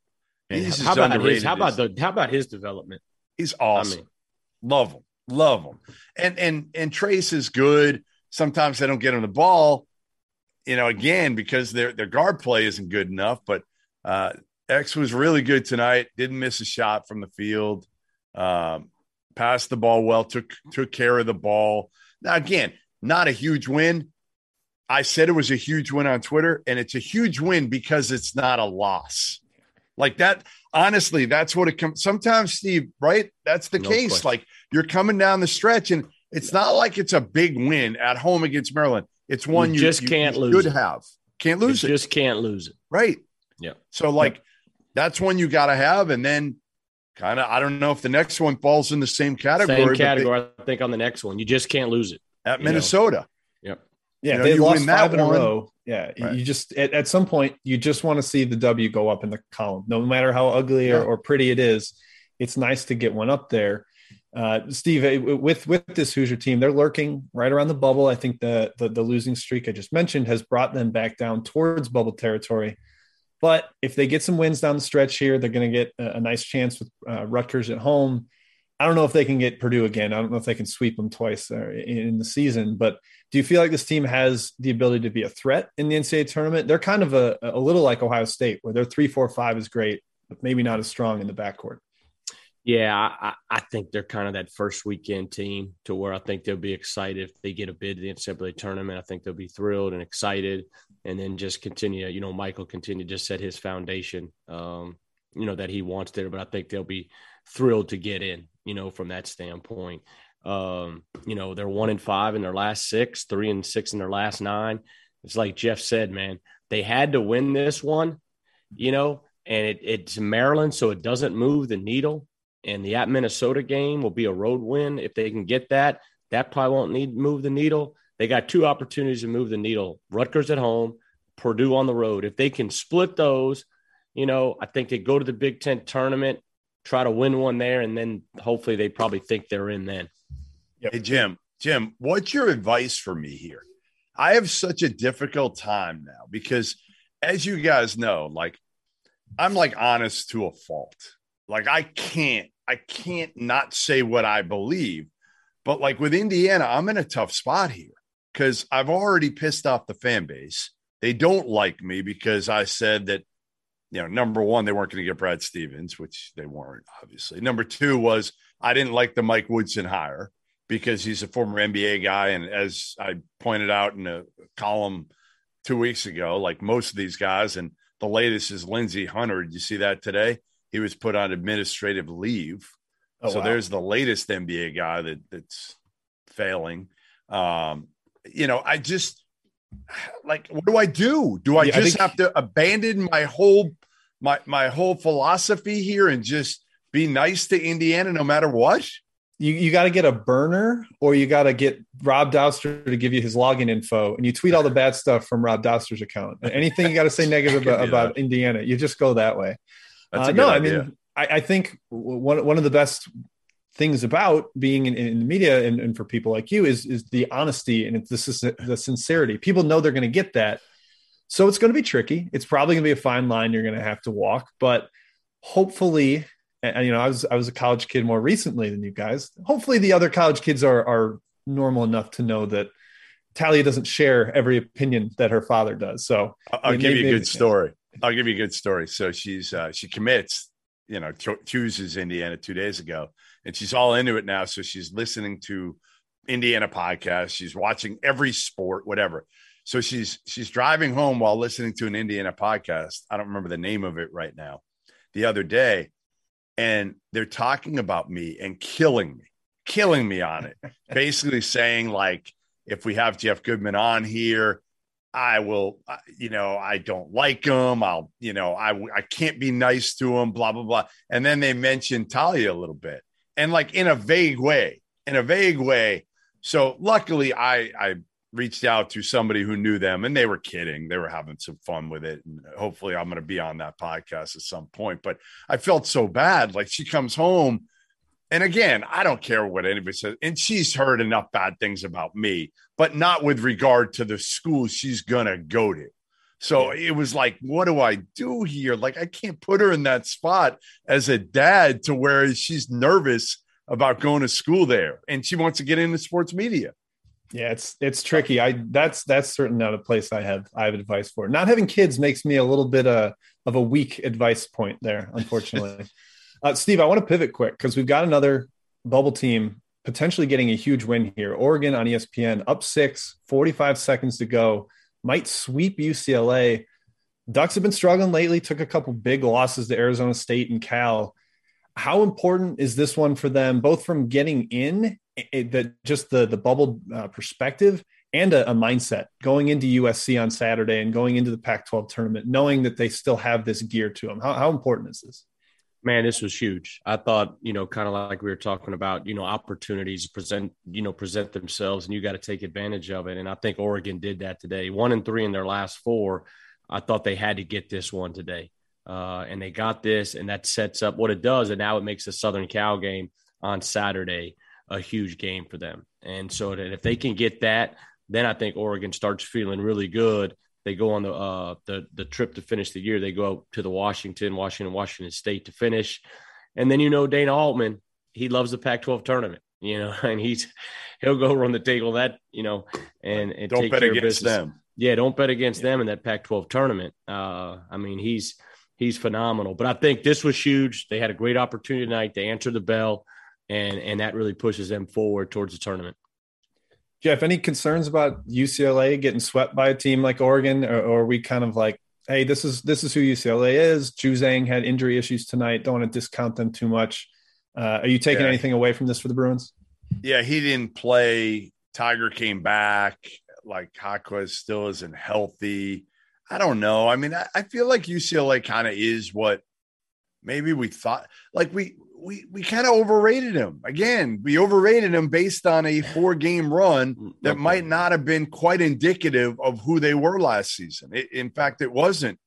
And He's how as about his? How about the? How about his development? He's awesome. I mean, love him, love him. And and and Trayce is good. Sometimes they don't get him the ball, you know, again because their their guard play isn't good enough. But uh, X was really good tonight. Didn't miss a shot from the field. Um, passed the ball well. Took took care of the ball. Now again, not a huge win. I said it was a huge win on Twitter, and it's a huge win because it's not a loss. Like that, honestly, that's what it comes. Sometimes, Steve, right? That's the No case. question. Like you're coming down the stretch, and it's not like it's a big win at home against Maryland. It's one you, just you- can't you lose Should it. have can't you lose it, just can't lose it. right? Yeah. So like that's one you got to have, and then kind of I don't know if the next one falls in the same category. Same but they- category, I think, on the next one. You just can't lose it. at you know. Minnesota. Yep. Yeah, You know, they you lost five in a row. Yeah, Right. you just at, at some point you just want to see the W go up in the column, no matter how ugly Yeah. or, or pretty it is. It's nice to get one up there. Uh, Steve, eh, with with this Hoosier team, they're lurking right around the bubble. I think the, the the losing streak I just mentioned has brought them back down towards bubble territory. But if they get some wins down the stretch here, they're going to get a, a nice chance with uh, Rutgers at home. I don't know if they can get Purdue again. I don't know if they can sweep them twice uh, in, the season. But do you feel like this team has the ability to be a threat in the NCAA tournament? They're kind of a, a little like Ohio State, where their three, four, five is great, but maybe not as strong in the backcourt. Yeah, I I think they're kind of that first weekend team to where I think they'll be excited if they get a bid to the NCAA tournament. I think they'll be thrilled and excited, and then just continue. You know, Michael continue to just set his foundation. Um, you know that he wants there, but I think they'll be thrilled to get in. You know, from that standpoint. Um, you know, they're one and five in their last six, three and six in their last nine. It's like Jeff said, man, they had to win this one, you know, and it, it's Maryland, so it doesn't move the needle. And the at Minnesota game will be a road win. If they can get that, that probably won't need move the needle. They got two opportunities to move the needle. Rutgers at home, Purdue on the road. If they can split those, you know, I think they go to the Big Ten tournament, try to win one there, and then hopefully they probably think they're in then. Hey, Jim, Jim, what's your advice for me here? I have such a difficult time now because, as you guys know, like I'm like honest to a fault. Like I can't, I can't not say what I believe. But like with Indiana, I'm in a tough spot here because I've already pissed off the fan base. They don't like me because I said that, you know, number one, they weren't going to get Brad Stevens, which they weren't, obviously. Number two was I didn't like the Mike Woodson hire because he's a former NBA guy. And as I pointed out in a column two weeks ago, like most of these guys, and the latest is Lindsey Hunter. Did you see that today? He was put on administrative leave. Oh, so wow. there's the latest NBA guy that that's failing. Um, you know, I just like what do I do? Do I yeah, just I have to abandon my whole my my whole philosophy here and just be nice to Indiana no matter what? you, you got to get a burner or you got to get Rob Dauster to give you his login info and you tweet all the bad stuff from Rob Dauster's account. Anything you got to say negative about, about Indiana, you just go that way. Uh, no, idea. I mean, I, I, think one, one of the best things about being in, in the media and, and, for people like you is, is the honesty and it's the, the sincerity. People know they're going to get that. So it's going to be tricky. It's probably going to be a fine line you're going to have to walk, but hopefully and you know, I was I was a college kid more recently than you guys. Hopefully, the other college kids are are normal enough to know that Talia doesn't share every opinion that her father does. So I'll, give maybe, you a good story. I'll give you a good story. So she's uh, she commits, you know, chooses Indiana two days ago, and she's all into it now. So she's listening to Indiana podcasts. She's watching every sport, whatever. So she's she's driving home while listening to an Indiana podcast. I don't remember the name of it right now. The other day, and they're talking about me and killing me, killing me on it. Basically saying like, if we have Jeff Goodman on here, I will, you know, I don't like him. I'll, you know, I I can't be nice to him. Blah blah blah. And then they mention Talia a little bit, and like in a vague way, in a vague way. So luckily, I I reached out to somebody who knew them and they were kidding. They were having some fun with it. And hopefully I'm going to be on that podcast at some point. But I felt so bad. Like she comes home. And again, I don't care what anybody says. And she's heard enough bad things about me, but not with regard to the school she's going to go to. So it was like, what do I do here? Like, I can't put her in that spot as a dad to where she's nervous about going to school there and she wants to get into sports media. Yeah, it's it's tricky. I that's that's certainly not a place I have I have advice for. Not having kids makes me a little bit uh, of a weak advice point there, unfortunately. uh, Steve, I want to pivot quick because we've got another bubble team potentially getting a huge win here. Oregon on ESPN up six, 45 seconds to go, might sweep UCLA. Ducks have been struggling lately, took a couple big losses to Arizona State and Cal. How important is this one for them, both from getting in that just the the bubble uh, perspective and a, a, mindset going into USC on Saturday and going into the Pac-12 tournament, knowing that they still have this gear to them. How, how important is this? Man, this was huge. I thought, you know, kind of like we were talking about, you know, opportunities present, you know, present themselves, and you got to take advantage of it. And I think Oregon did that today. One and three in their last four. I thought they had to get this one today, uh, and they got this, and that sets up what it does. And now it makes the Southern Cal game on Saturday a huge game for them. And so that if they can get that, then I think Oregon starts feeling really good. They go on the uh, the the trip to finish the year. They go to the Washington, Washington, Washington State to finish, and then you know Dana Altman, he loves the Pac-12 tournament, you know, and he's he'll go run the table that you know and, and don't bet against them. Yeah, don't bet against yeah. them in that Pac-12 tournament. Uh, I mean, he's he's phenomenal. But I think this was huge. They had a great opportunity tonight. They answered the bell and and that really pushes them forward towards the tournament. Jeff, any concerns about UCLA getting swept by a team like Oregon, or, or are we kind of like, hey, this is this is who UCLA is? Juzang had injury issues tonight. Don't want to discount them too much. Uh, are you taking yeah. anything away from this for the Bruins? Yeah, he didn't play. Tyger came back. Like Jaquez still isn't healthy. I don't know. I mean, I, I feel like UCLA kind of is what maybe we thought. Like we we we kind of overrated him. Again, we overrated him based on a four game run mm, that might not have been quite indicative of who they were last season. It, in fact, it wasn't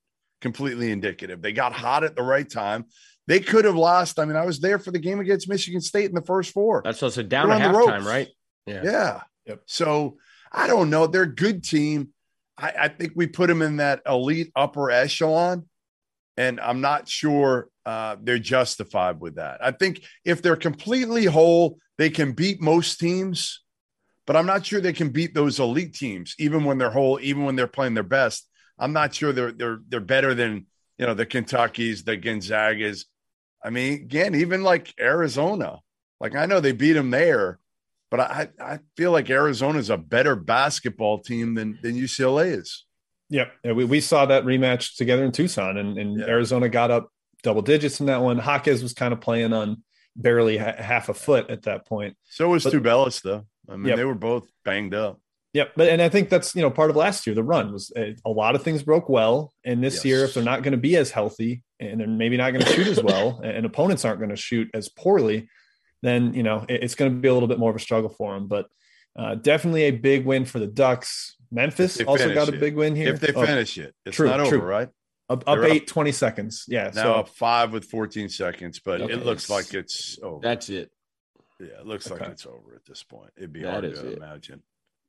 completely indicative. They got hot at the right time. They could have lost. I mean, I was there for the game against Michigan State in the first four. That's also down at halftime, right? Yeah. Yeah. Yep. So I don't know. They're a good team. I, I think we put them in that elite upper echelon. And I'm not sure uh, they're justified with that. I think if they're completely whole, they can beat most teams, but I'm not sure they can beat those elite teams, even when they're whole, even when they're playing their best. I'm not sure they're they're they're better than you know the Kentuckies, the Gonzagas. I mean, again, even like Arizona. Like I know they beat them there, but I I feel like Arizona is a better basketball team than than UCLA is. Yep, yeah, we, we saw that rematch together in Tucson, and, and yeah. Arizona got up double digits in that one. Jaquez was kind of playing on barely ha- half a foot at that point. So was but, Tubelis, though. I mean, yep. they were both banged up. Yep, but and I think that's you know part of last year. The run was a, a lot of things broke well, and this yes. year, if they're not going to be as healthy and they're maybe not going to shoot as well, and opponents aren't going to shoot as poorly, then you know it, it's going to be a little bit more of a struggle for them. But uh, definitely a big win for the Ducks. Memphis also got a big win here. If they oh, finish it, it's true, not true. over, right? Up, up eight, up, 20 seconds. Yeah. Now so. up five with 14 seconds, but okay. it looks like it's over. That's it. Yeah, it looks okay. like it's over at this point. It'd be that hard to it. imagine.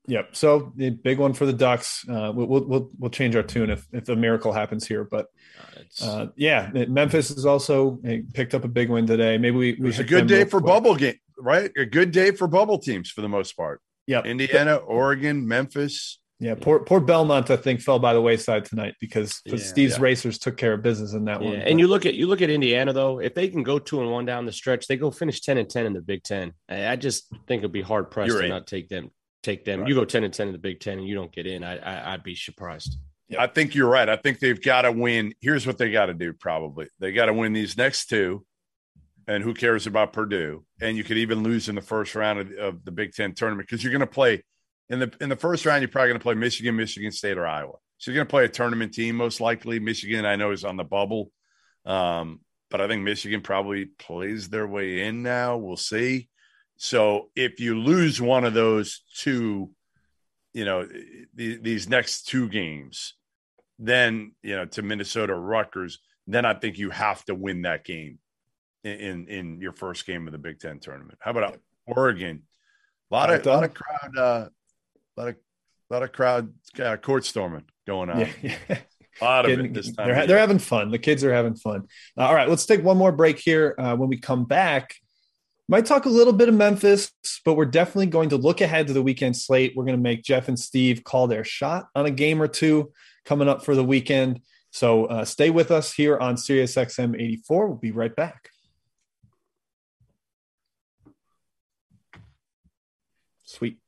Yep. So the big one for the Ducks. Uh, we'll, we'll we'll change our tune if if a miracle happens here. But uh, yeah, Memphis has also picked up a big win today. Maybe we we a good day for quick. bubble game, right? A good day for bubble teams for the most part. Yep. Indiana, Oregon, Memphis. Yeah, poor poor Belmont, I think, fell by the wayside tonight because yeah, Steve's yeah. Racers took care of business in that yeah. one. And you look at you look at Indiana though, if they can go two and one down the stretch, they go finish ten and ten in the Big Ten. I, just think it'd be hard pressed to not take them. Take them. Right. You go ten and ten in the Big Ten, and you don't get in. I, I I'd be surprised. I think you're right. I think they've got to win. Here's what they got to do. Probably they got to win these next two, and who cares about Purdue? And you could even lose in the first round of, of the Big Ten tournament because you're going to play in the in the first round, you're probably going to play Michigan, Michigan State, or Iowa. So you're going to play a tournament team most likely. Michigan, I know, is on the bubble, um, but I think Michigan probably plays their way in now. We'll see. So if you lose one of those two, you know, the, these next two games, then you know to Minnesota, Rutgers, then I think you have to win that game in in, your first game of the Big Ten tournament. How about Oregon? A lot of, a lot of crowd uh, lot of a lot of crowd uh, court storming going on. Yeah, yeah. A lot of it this time. They're, they're having fun. The kids are having fun. Uh, all right, let's take one more break here. Uh, when we come back, might talk a little bit of Memphis, but we're definitely going to look ahead to the weekend slate. We're going to make Jeff and Steve call their shot on a game or two coming up for the weekend. So uh, stay with us here on Sirius XM 84. We'll be right back. Sweet.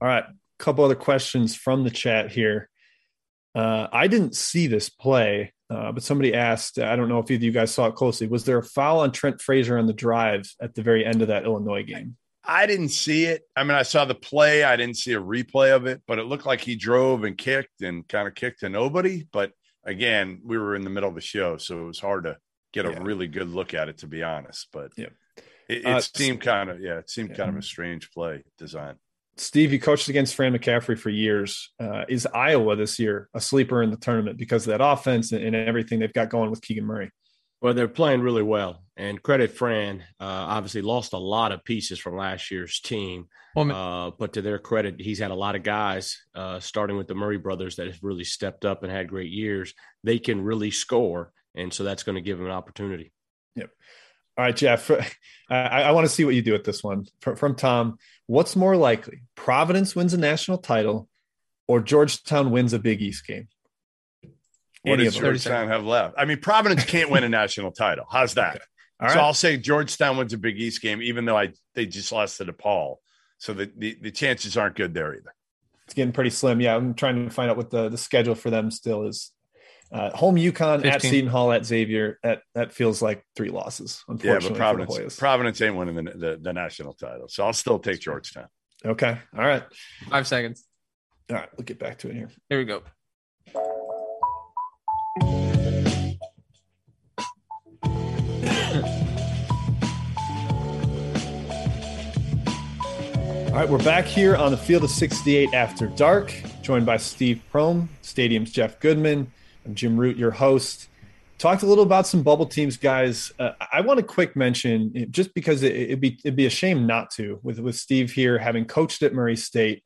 All right, a couple other questions from the chat here. Uh, I didn't see this play, uh, but somebody asked. I don't know if either of you guys saw it closely. Was there a foul on Trent Frazier on the drive at the very end of that Illinois game? I didn't see it. I mean, I saw the play. I didn't see a replay of it, but it looked like he drove and kicked and kind of kicked to nobody. But again, we were in the middle of the show, so it was hard to get a yeah. really good look at it, to be honest. But yeah. it, it uh, seemed kind of yeah, it seemed yeah. kind of a strange play design. Steve, you coached against Fran McCaffery for years. Uh, is Iowa this year a sleeper in the tournament because of that offense and, and, everything they've got going with Keegan Murray? Well, they're playing really well, and credit Fran. Uh, obviously, lost a lot of pieces from last year's team, well, uh, but to their credit, he's had a lot of guys, uh, starting with the Murray brothers, that have really stepped up and had great years. They can really score, and so that's going to give them an opportunity. Yep. All right, Jeff. I, I want to see what you do with this one from, from Tom. What's more likely, Providence wins a national title or Georgetown wins a Big East game? What does Georgetown have left? I mean, Providence can't win a national title. How's that? Okay. so I'll say Georgetown wins a Big East game, even though I they just lost to DePaul. So the, the, the chances aren't good there either. It's getting pretty slim. Yeah, I'm trying to find out what the, the schedule for them still is. Uh, home UConn 15. at Seton Hall at Xavier. That that feels like three losses. Unfortunately, yeah, but Providence Providence ain't winning the, the, the national title, so I'll still take Georgetown. Okay, all right. Five seconds. All right, we'll get back to it here. Here we go. All right, we're back here on the field of 68 after dark, joined by Steve Prohm, Stadium's Jeff Goodman, I'm Jim Root, your host. Talked a little about some bubble teams, guys. Uh, I want a quick mention, just because it, would be it'd be a shame not to, with with Steve here having coached at Murray State.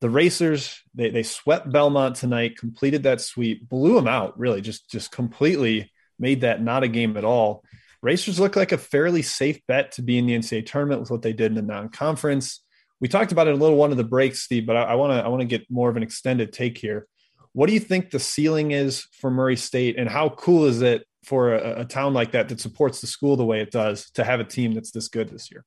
The Racers they they swept Belmont tonight, completed that sweep, blew them out, really, just just completely made that not a game at all. Racers look like a fairly safe bet to be in the NCAA tournament with what they did in the non-conference. We talked about it a little one of the breaks, Steve, but I want to I want to get more of an extended take here. What do you think the ceiling is for Murray State, and how cool is it for a, a town like that that supports the school the way it does to have a team that's this good this year?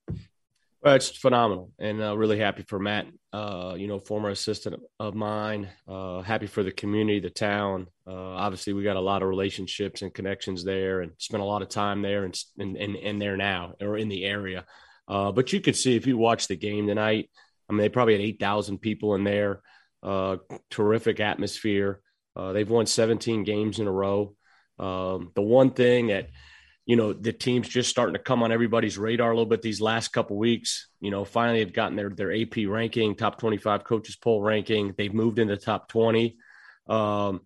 Well, it's phenomenal, and uh, really happy for Matt. Uh, you know, former assistant of mine. Uh, happy for the community, the town. Uh, obviously, we got a lot of relationships and connections there, and spent a lot of time there, and and and, and there now, or in the area. Uh, but you could see if you watch the game tonight. I mean, they probably had eight thousand people in there. Uh, terrific atmosphere. Uh, they've won 17 games in a row. Um, the one thing that you know the team's just starting to come on everybody's radar a little bit these last couple weeks you know finally have gotten their their ap ranking top 25 coaches poll ranking. They've moved into top 20 um,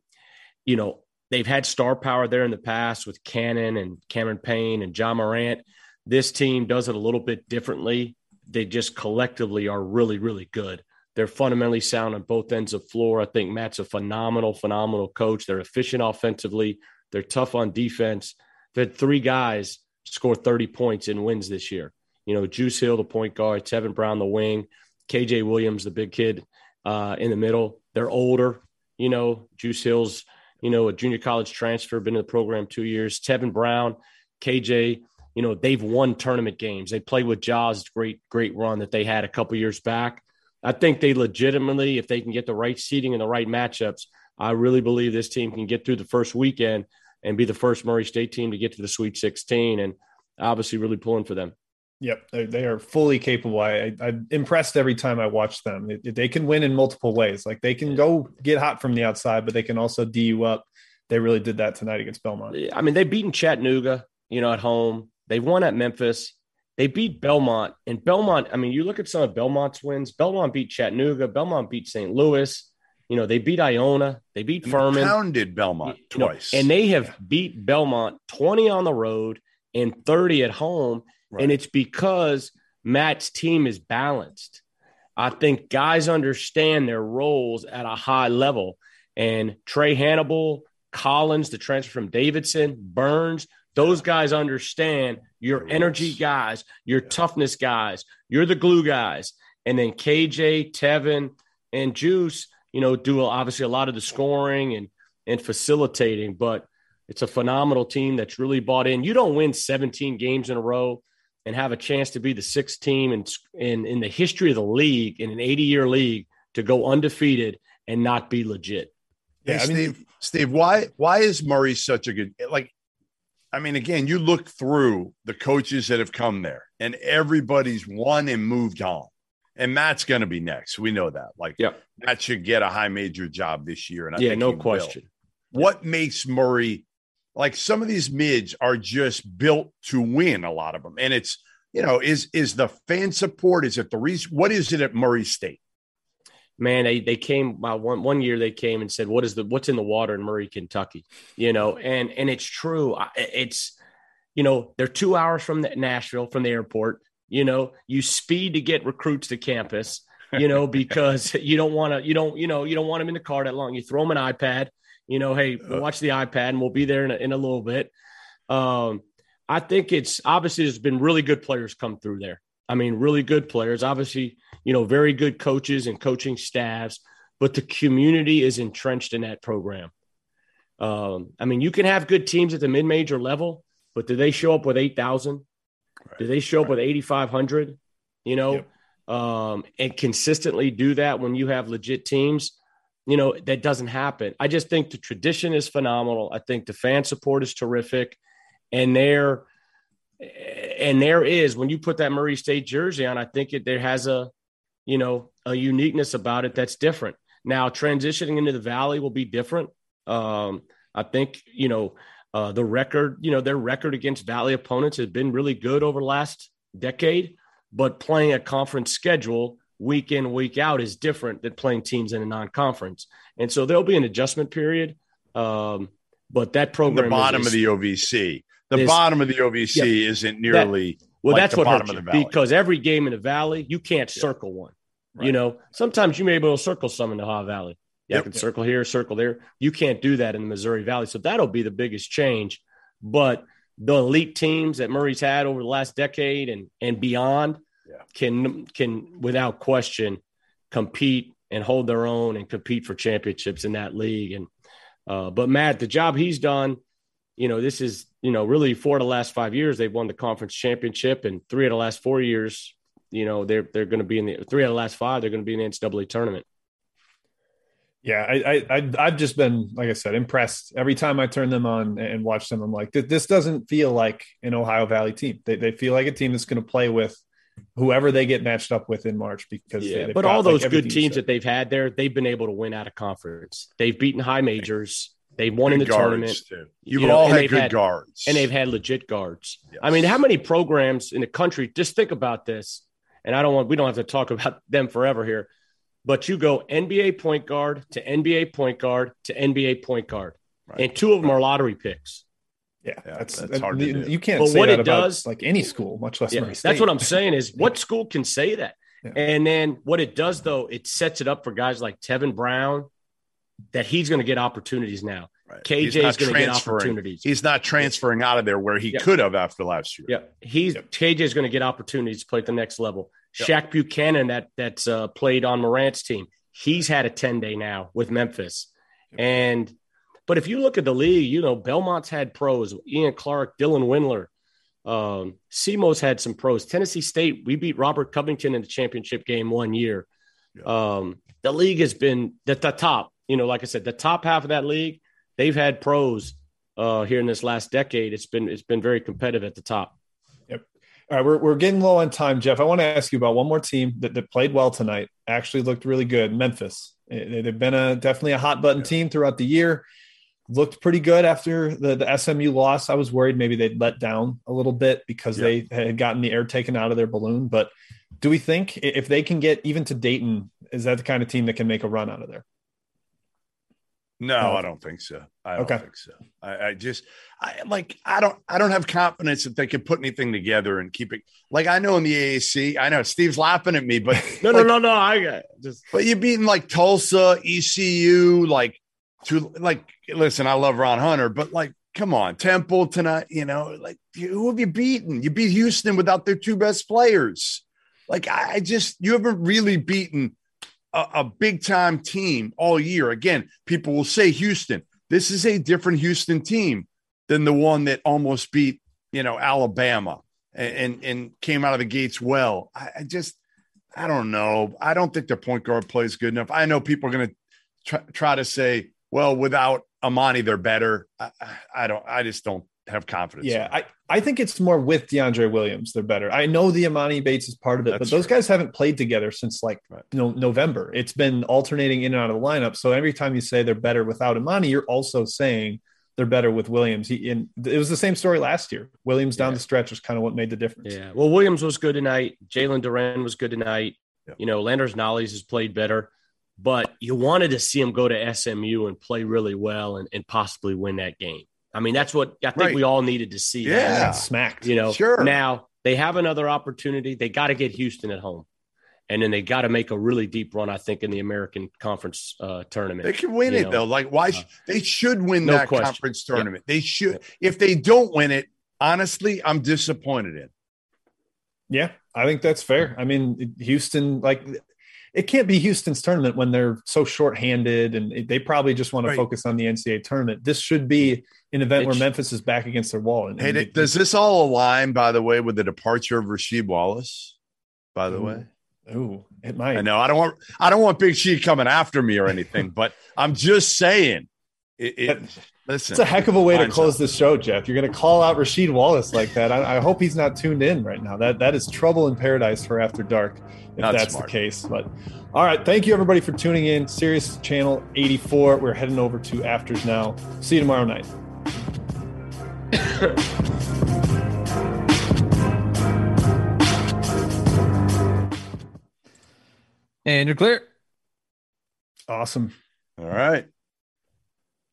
you know they've had star power there in the past with Canaan and cameron payne and John morant. This team does it a little bit differently. They just collectively are really really good they're fundamentally sound on both ends of floor i think matt's a phenomenal phenomenal coach they're efficient offensively they're tough on defense They had three guys score 30 points in wins this year. You know, Juice Hill, the point guard, Tevin Brown, the wing, KJ Williams, the big kid uh, in the middle. They're older. You know, Juice Hill's, you know, a junior college transfer, been in the program two years. Tevin Brown, KJ, you know, they've won tournament games. They played with Ja's great, great run that they had a couple years back. I think they legitimately, if they can get the right seating and the right matchups, I really believe this team can get through the first weekend and be the first Murray State team to get to the Sweet 16, and obviously really pulling for them. Yep, they are fully capable. I, am impressed every time I watch them. they can win in multiple ways. Like they can go get hot from the outside, but they can also d you up. They really did that tonight against Belmont. I mean, they've beaten Chattanooga, you know, at home. They've won at Memphis. They beat Belmont, and Belmont. I mean, you look at some of Belmont's wins. Belmont beat Chattanooga. Belmont beat St. Louis. You know, they beat Iona, they beat Furman, pounded Belmont twice, know, and they have yeah. beat Belmont 20 on the road and 30 at home. Right. And it's because Matt's team is balanced. I think guys understand their roles at a high level. And Trey Hannibal, Collins, the transfer from Davidson, Burns, those guys understand your energy guys, your toughness guys, you're the glue guys. And then KJ, Tevin, and Juice, you know, do obviously a lot of the scoring and and facilitating, but it's a phenomenal team that's really bought in. You don't win 17 games in a row and have a chance to be the sixth team in in, in the history of the league in an 80 year league to go undefeated and not be legit. Yeah, hey, I mean, Steve, Steve, why why is Murray such a good like? I mean, again, you look through the coaches that have come there, and everybody's won and moved on and Matt's going to be next. We know that. Like, yeah, Matt should get a high major job this year. And I yeah, no question. Will. What makes Murray like some of these mids are just built to win? A lot of them, and it's you know is is the fan support? Is it the reason? What is it at Murray State? Man, they they came uh, one one year. They came and said, "What is the what's in the water in Murray, Kentucky?" You know, and and it's true. It's you know they're two hours from Nashville from the airport you know you speed to get recruits to campus you know because you don't want to you don't you know you don't want them in the car that long you throw them an ipad you know hey uh. watch the ipad and we'll be there in a, in a little bit um, i think it's obviously there's been really good players come through there i mean really good players obviously you know very good coaches and coaching staffs but the community is entrenched in that program um, i mean you can have good teams at the mid-major level but do they show up with 8000 Right. Do they show up with 8,500? You know, yep. um, and consistently do that when you have legit teams. You know, that doesn't happen. I just think the tradition is phenomenal. I think the fan support is terrific. And there, and there is when you put that Murray State jersey on, I think it there has a, you know, a uniqueness about it that's different. Now transitioning into the Valley will be different. Um, I think you know uh, the record, you know, their record against Valley opponents has been really good over the last decade, but playing a conference schedule week in, week out is different than playing teams in a non conference. And so there'll be an adjustment period. Um, but that program, the bottom is, of the OVC, the bottom of the OVC yeah, isn't nearly. That, well, like that's what hurts you because every game in the Valley, you can't yeah. circle one. Right. You know, sometimes you may be able to circle some in the Haw Valley. Yeah, yep. Can circle here, circle there. You can't do that in the Missouri Valley. So that'll be the biggest change. but the elite teams that Murray's had over the last decade and and beyond Yeah. can can without question compete and hold their own and compete for championships in that league. And uh, but Matt, the job he's done, you know, this is you know really four of the last five years they've won the conference championship, and three of the last four years, you know, they're they're going to be in the three of the last five they're going to be in the NCAA tournament. Yeah, I, I, I've just been, like I said, impressed every time I turn them on and watch them. I'm like, this doesn't feel like an Ohio Valley team. They, they feel like a team that's going to play with whoever they get matched up with in March because they, Yeah, they've but all like, those everything good teams said. that they've had there, they've been able to win out of conference. They've beaten high majors. They've won in the tournament, too. you You've know, all and had good had- guards, and they've had legit guards. Yes. I mean, how many programs in the country? Just think about this. And I don't want we don't have to talk about them forever here, but you go NBA point guard to NBA point guard to NBA point guard, Right. and two of them are lottery picks. yeah, Yeah, that's, that's that- hard to you, do. you can't But say what that it about does- like any school, much less Yeah, Murray that's what I'm saying is what school can say that? Yeah. And then what it does though, it sets it up for guys like Tevin Brown that he's going to get opportunities now. Right. KJ is going to get opportunities. He's not transferring out of there where he Yeah. could have after last year. Yeah, he's Yep. KJ is going to get opportunities to play at the next level. Yep. Shaq Buchanan that that's uh, played on Morant's team. He's had a 10 day now with Memphis. And but if you look at the league, you know, Belmont's had pros, Ian Clark, Dylan Windler, um, SEMO's had some pros. Tennessee State, we beat Robert Covington in the championship game one year. Um, the league has been at the top, you know, like I said, the top half of that league, they've had pros uh, here in this last decade. It's been it's been very competitive at the top. Yep. All right, we're, we're getting low on time, Jeff. I want to ask you about one more team that, that played well tonight. Actually, looked really good. Memphis. They- They've been a definitely a hot button team throughout the year. Looked pretty good after the, the SMU loss. I was worried maybe they'd let down a little bit because Yeah. they had gotten the air taken out of their balloon. But do we think if they can get even to Dayton, is that the kind of team that can make a run out of there? No. I don't think so. I don't Okay. think so. I, I just, I like, I don't, I don't have confidence that they can put anything together and keep it. Like I know in the AAC, I know Steve's laughing at me, but No, like, no, no, no. I got just But you're beating like Tulsa, ECU, like to like. Listen, I love Ron Hunter, but like, come on, Temple tonight. You know, like who have you beaten? You beat Houston without their two best players. Like I, I just, you haven't really beaten a, a big time team all year. Again, people will say Houston. This is a different Houston team than the one that almost beat, you know, Alabama and and, and came out of the gates well. I, I just, I don't know. I don't think their point guard plays good enough. I know people are going to try, try to say, well, without Emoni, they're better. I, I- I don't. I just don't have confidence. Yeah, them. I, I think it's more with DeAndre Williams. They're better. I know the Emoni Bates is part of it, but those true. guys haven't played together since like Right. you know November. It's been alternating in and out of the lineup. So every time you say they're better without Emoni, you're also saying they're better with Williams. He, and it was the same story last year. Williams down Yeah. the stretch was kind of what made the difference. yeah. Well, Williams was good tonight. Jalen Duren was good tonight. Yeah. You know, Landers Nollies has played better, but you wanted to see him go to SMU and play really well and, and possibly win that game. I mean, that's what I think Right. we all needed to see. Yeah. They smacked. You know, Sure. now they have another opportunity. They got to get Houston at home. And then they got to make a really deep run, I think, in the American Conference uh, tournament. They can win you it know. though. Like, why? sh- they should win no that question. conference tournament. They should. If they don't win it, honestly, I'm disappointed in. Yeah, I think that's fair. I mean, Houston, like, it can't be Houston's tournament when they're so shorthanded and they probably just want to Right. focus on the NCAA tournament. This should be an event It where Memphis is back against their wall. And, Hey, and th- does this all align, by the way, with the departure of Rasheed Wallace? By the Ooh, way, Ooh, it might. I know I don't want I don't want Big Sheet coming after me or anything, but I'm just saying. It, it, listen, It's a heck of a way to close up. this show, Jeff. You're going to call out Rasheed Wallace like that. I, I hope he's not tuned in right now. That that is trouble in paradise for After Dark, if Not that's smart. the case. But all right, thank you everybody for tuning in. Sirius Channel 84. We're heading over to Afters now. See you tomorrow night. And you're clear. Awesome. all right.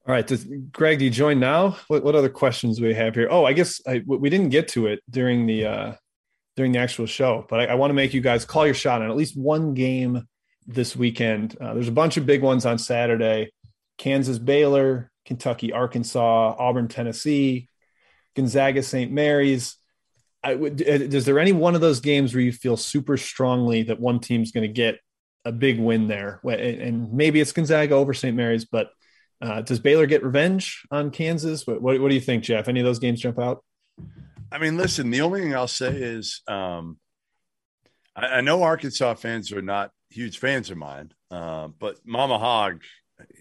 All right, does, Greg, do you join now? What, what other questions do we have here? Oh, I guess I, we didn't get to it during the uh, during the actual show, but I, I want to make you guys call your shot on at least one game this weekend. Uh, there's a bunch of big ones on Saturday: Kansas, Baylor, Kentucky, Arkansas, Auburn, Tennessee. Gonzaga, St. Mary's. Would, is there any one of those games where you feel super strongly that one team's going to get a big win there? And maybe it's Gonzaga over St. Mary's, but uh, does Baylor get revenge on Kansas? What, what, what, do you think, Jeff? Any of those games jump out? I mean, listen, the only thing I'll say is um, I, I, know Arkansas fans are not huge fans of mine, uh, but Mama Hogg,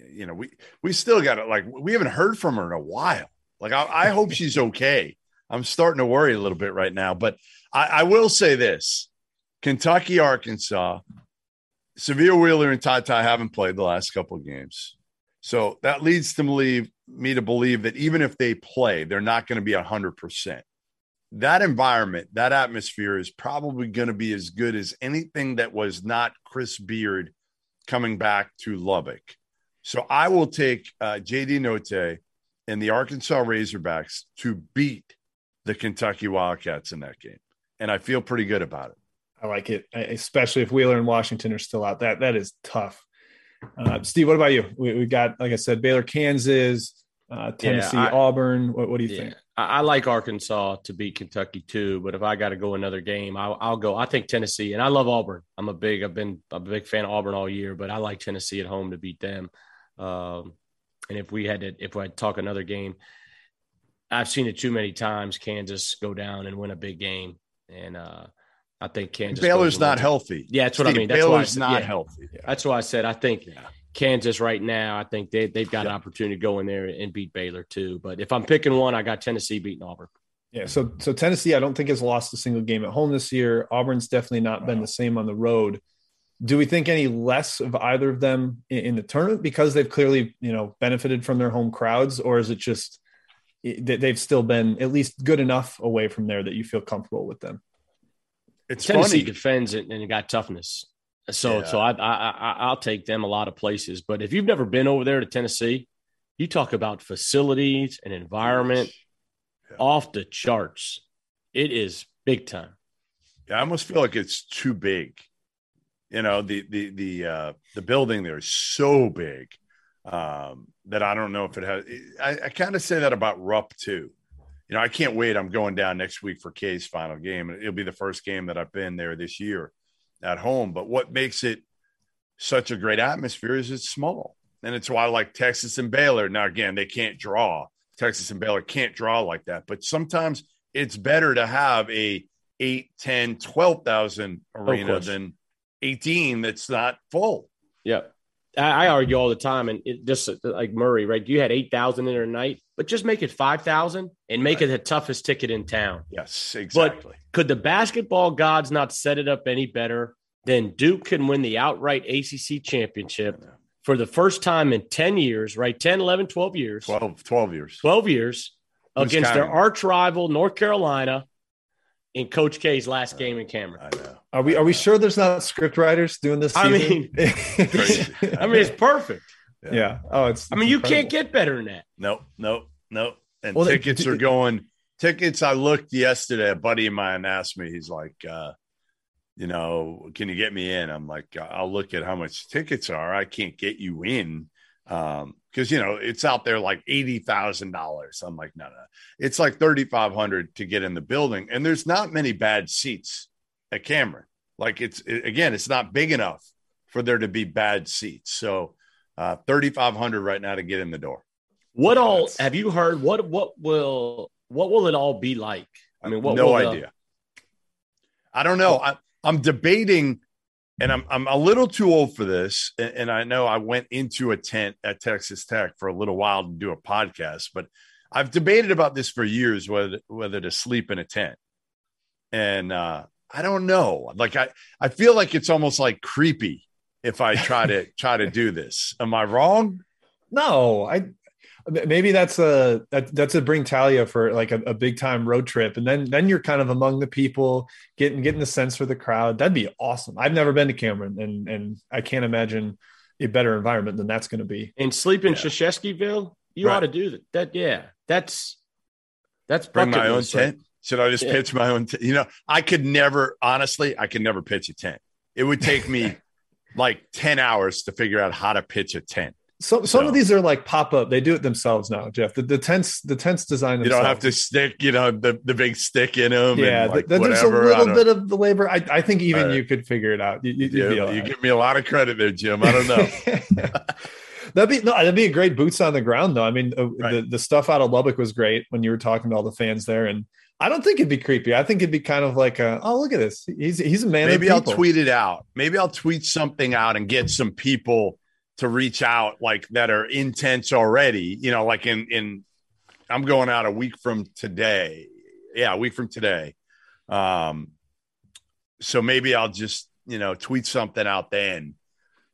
you know, we we still got it. Like we haven't heard from her in a while. Like I, I hope she's okay. I'm starting to worry a little bit right now, but I, I will say this: Kentucky, Arkansas, Sahvir Wheeler and Ty Ty haven't played the last couple of games. So that leads to believe me to believe that even if they play, they're not going to be 100%. That environment, that atmosphere is probably going to be as good as anything that was not Chris Beard coming back to Lubbock. So I will take uh, JD Notae and the Arkansas Razorbacks to beat the Kentucky Wildcats in that game. And I feel pretty good about it. I like it, especially if Wheeler and Washington are still out. That that is tough. Uh, Steve, what about you? We, we, got, like I said, Baylor, Kansas, uh, Tennessee, yeah, I, Auburn. What, what, do you yeah, think? I, I, like Arkansas to beat Kentucky too, but if I got to go another game, I'll, I'll, go. I think Tennessee, and I love Auburn. I'm a big, I've been a big fan of Auburn all year, but I like Tennessee at home to beat them. Um, and if we had to, if I talk another game, I've seen it too many times. Kansas go down and win a big game, and uh, I think Kansas. Baylor's not healthy. Yeah, that's what Steve, I mean. That's Baylor's why I, not yeah, healthy. That's why I said I think yeah. Kansas right now. I think they they've got yeah. an opportunity to go in there and beat Baylor too. But if I'm picking one, I got Tennessee beating Auburn. Yeah, so so Tennessee, I don't think has lost a single game at home this year. Auburn's definitely not wow. been the same on the road. Do we think any less of either of them in, in the tournament because they've clearly you know benefited from their home crowds, or is it just that they've still been at least good enough away from there that you feel comfortable with them? It's Tennessee funny. defends it and it got toughness. So, yeah. so I, I, I, will take them a lot of places. But if you've never been over there to Tennessee, you talk about facilities and environment yeah. off the charts. It is big time. Yeah, I almost feel like it's too big. You know, the the the uh, the building there is so big um, that I don't know if it has. I, I kind of say that about Rupp too you know, I can't wait. I'm going down next week for K's final game. It'll be the first game that I've been there this year at home. But what makes it such a great atmosphere is it's small. And it's why I like Texas and Baylor. Now, again, they can't draw. Texas and Baylor can't draw like that. But sometimes it's better to have a 8, 10, 12,000 arena than 18 that's not full. Yep. I, argue all the time, and it just like Murray, right? You had eight thousand in a night, but just make it five thousand and make right. it the toughest ticket in town. Yes, exactly. But could the basketball gods not set it up any better than Duke can win the outright ACC championship for the first time in 10 years, right? 10, 11, 12 years. 12, 12 years. 12 years Who's against counting? their arch rival, North Carolina, in Coach K's last game in Cameron. I know. Are we are we sure there's not script writers doing this? Season? I mean, I mean it's perfect. Yeah. yeah. Oh, it's. I mean, you can't get better than that. Nope. Nope. Nope. And well, tickets are going. Tickets. I looked yesterday. A buddy of mine asked me. He's like, uh, you know, can you get me in? I'm like, I'll look at how much tickets are. I can't get you in. Um, because you know it's out there like eighty thousand dollars. I'm like, no, no, it's like thirty five hundred to get in the building, and there's not many bad seats at Cameron. Like it's it, again, it's not big enough for there to be bad seats. So uh, thirty five hundred right now to get in the door. What all have you heard? What what will what will it all be like? I mean, what no idea. The... I don't know. I, I'm debating and I'm I'm a little too old for this. And, and, I know I went into a tent at Texas Tech for a little while to do a podcast, but I've debated about this for years whether whether to sleep in a tent. And uh, I don't know. Like I I feel like it's almost like creepy if I try to try to do this. Am I wrong? No, I maybe that's a that, that's a bring Talia for like a, a, big time road trip, and then then you're kind of among the people getting getting the sense for the crowd. That'd be awesome. I've never been to Cameron, and and I can't imagine a better environment than that's going to be. And sleep in yeah. you right. ought to do that. That yeah, that's that's bring my own tent. Should I just yeah. pitch my own? T- you know, I could never honestly, I could never pitch a tent. It would take me like ten hours to figure out how to pitch a tent some some So- of these are like pop up. They do it themselves now, Jeff. The the tents the tents design. You don't have to stick, you know, the, the big stick in them. Yeah, and like th- there's a little bit of the labor. I, I think even you could figure it out. You, you, Yeah, you, give me a lot of credit there, Jim. I don't know. that'd be no, that'd be a great boots on the ground though. I mean, uh, Right. the the stuff out of Lubbock was great when you were talking to all the fans there, and I don't think it'd be creepy. I think it'd be kind of like, a, oh look at this, he's he's a man. of Maybe I'll tweet it out. Maybe I'll tweet something out and get some people to reach out like that are intense already. You know, like in in I'm going out a week from today. Yeah, a week from today. Um, so maybe I'll just you know tweet something out then,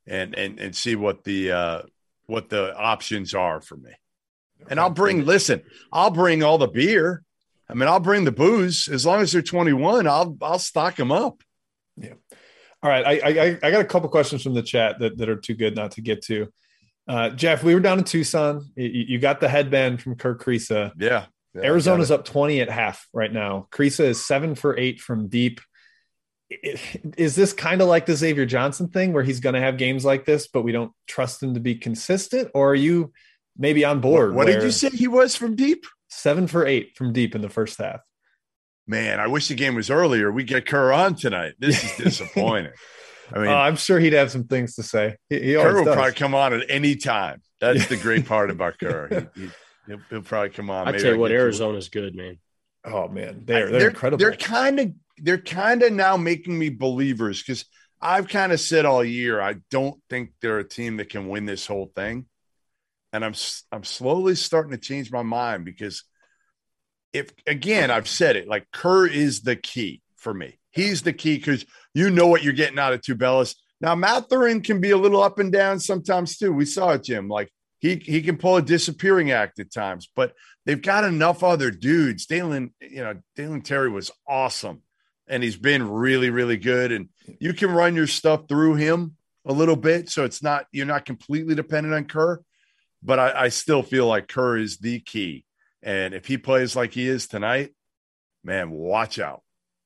and and and see what the uh, what the options are for me. And I'll bring. Listen, I'll bring all the beer. I mean, I'll bring the booze as long as they're 21. I'll I'll stock them up. All right, I, I I got a couple questions from the chat that, that are too good not to get to. Uh, Jeff, we were down in Tucson. You, you got the headband from Kerr Kriisa. Yeah. yeah Arizona's up 20 at half right now. Creesa is seven for eight from deep. Is this kind of like the Xavier Johnson thing where he's going to have games like this, but we don't trust him to be consistent? Or are you maybe on board? What, what did you say he was from deep? Seven for eight from deep in the first half. Man, I wish the game was earlier. We get Kerr on tonight. This is disappointing. I mean, Uh, I'm sure he'd have some things to say. He, he Kerr will does. probably come on at any time. That's the great part about Kerr. He, he, he'll, he'll probably come on. I tell you can what, get to- Arizona's good, man. Oh man, they're they're, incredible. They're kind of they're kind of now making me believers because I've kind of said all year I don't think they're a team that can win this whole thing, and I'm s- I'm slowly starting to change my mind because if again I've said it like Kerr is the key for me. He's the key because you know what you're getting out of Tubelis. Now Mathurin can be a little up and down sometimes too. We saw it, Jim. Like he he can pull a disappearing act at times, but they've got enough other dudes. Dalen, you know, Dalen Terry was awesome, and he's been really, really good. And you can run your stuff through him a little bit, so it's not you're not completely dependent on Kerr. But I, I still feel like Kerr is the key, and if he plays like he is tonight, man, watch out.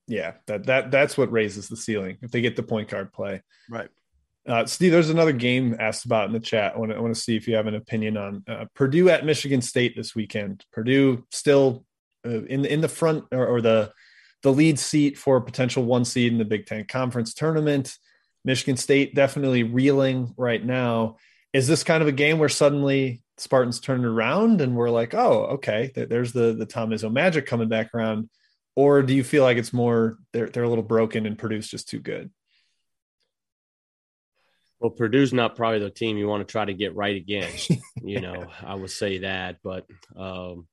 yeah, that that that's what raises the ceiling if they get the point guard play. Right. Uh, Steve, there's another game asked about in the chat. I want to, I want to see if you have an opinion on uh, Purdue at Michigan State this weekend. Purdue still uh, in in the front or, or the the lead seat for a potential one seed in the Big Ten Conference tournament. Michigan State definitely reeling right now. Is this kind of a game where suddenly Spartans turned around and we're like, oh, okay, there's the the Tom Izzo magic coming back around, or do you feel like it's more they're they're a little broken and Purdue's just too good? Well, Purdue's not probably the team you want to try to get right against. you know, I would say that, but um,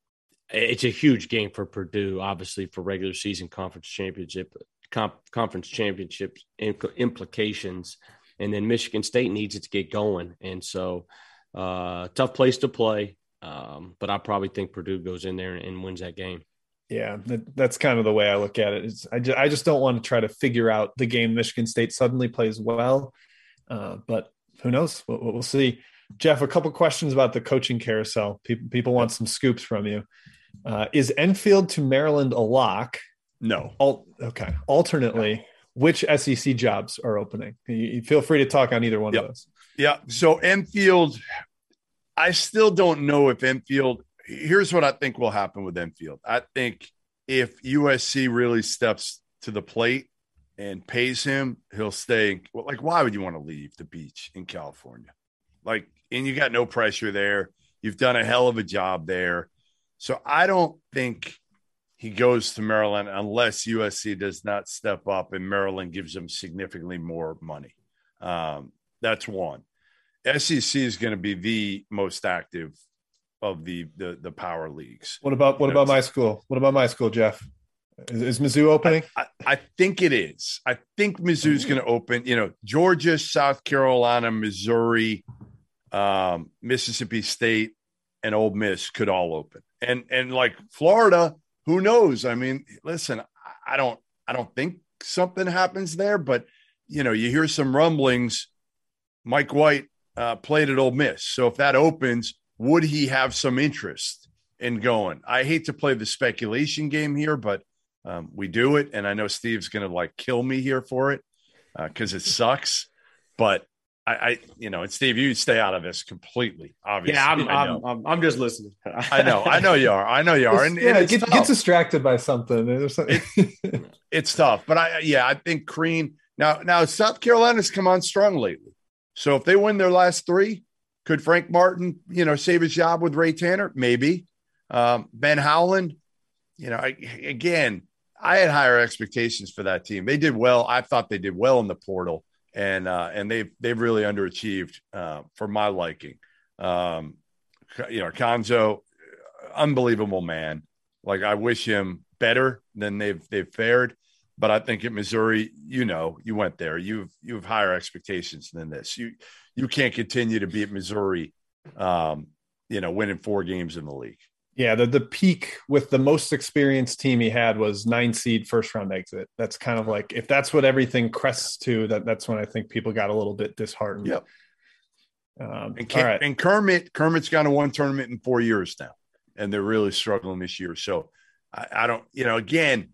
it's a huge game for Purdue, obviously for regular season conference championship, comp, conference championships impl- implications, and then Michigan State needs it to get going, and so uh, tough place to play. Um, but I probably think Purdue goes in there and, and wins that game. Yeah, that, that's kind of the way I look at it. It's, I, just, I just don't want to try to figure out the game Michigan State suddenly plays well, uh, but who knows? We'll, we'll see. Jeff, a couple questions about the coaching carousel. People, people want some scoops from you. Uh, is Enfield to Maryland a lock? No, Al- okay. Alternately, which SEC jobs are opening? You, you feel free to talk on either one Yep. of those. Yeah. So Enfield, I still don't know if Enfield. Here's what I think will happen with Enfield. I think if USC really steps to the plate and pays him, he'll stay. Well, like, why would you want to leave the beach in California? Like, and you got no pressure there. You've done a hell of a job there. So I don't think he goes to Maryland unless USC does not step up and Maryland gives him significantly more money. Um, that's one. SEC is going to be the most active of the the, the power leagues. What about what You know, about my school? What about my school, Jeff? Is, is Mizzou opening? I, I think it is. I think Mizzou's going to open. You know, Georgia, South Carolina, Missouri, um, Mississippi State, and Ole Miss could all open. And and like Florida, who knows? I mean, listen, I- I don't I don't think something happens there, but you know, you hear some rumblings. Mike White uh, played at Ole Miss, so if that opens, would he have some interest in going? I hate to play the speculation game here, but um, we do it, and I know Steve's going to like kill me here for it because it sucks. But I, I, you know, and Steve, you stay out of this completely. Obviously, yeah, I'm, I'm, I'm, I'm, just listening. I know, I know you are. I know you are. And, yeah, and get, get distracted by something. something. It, it's tough, but I, yeah, I think Crean now, now South Carolina's come on strong lately. So if they win their last three, could Frank Martin, you know, save his job with Ray Tanner? Maybe. Um, ben Howland, you know, I, again, I had higher expectations for that team. They did well. I thought they did well in the portal and uh, and they've they've really underachieved uh, for my liking. Um, you know, Cuonzo, unbelievable man. Like I wish him better than they've they've fared. But I think at Missouri, you know, you went there. You've you have higher expectations than this. You you can't continue to be at Missouri, um, you know, winning four games in the league. Yeah, the the peak with the most experienced team he had was nine seed first round exit. That's kind of like if that's what everything crests to, that that's when I think people got a little bit disheartened. Yep. Um, and, right. and Kermit Kermit's gone to one tournament in four years now, and they're really struggling this year. So I, I don't, you know, again,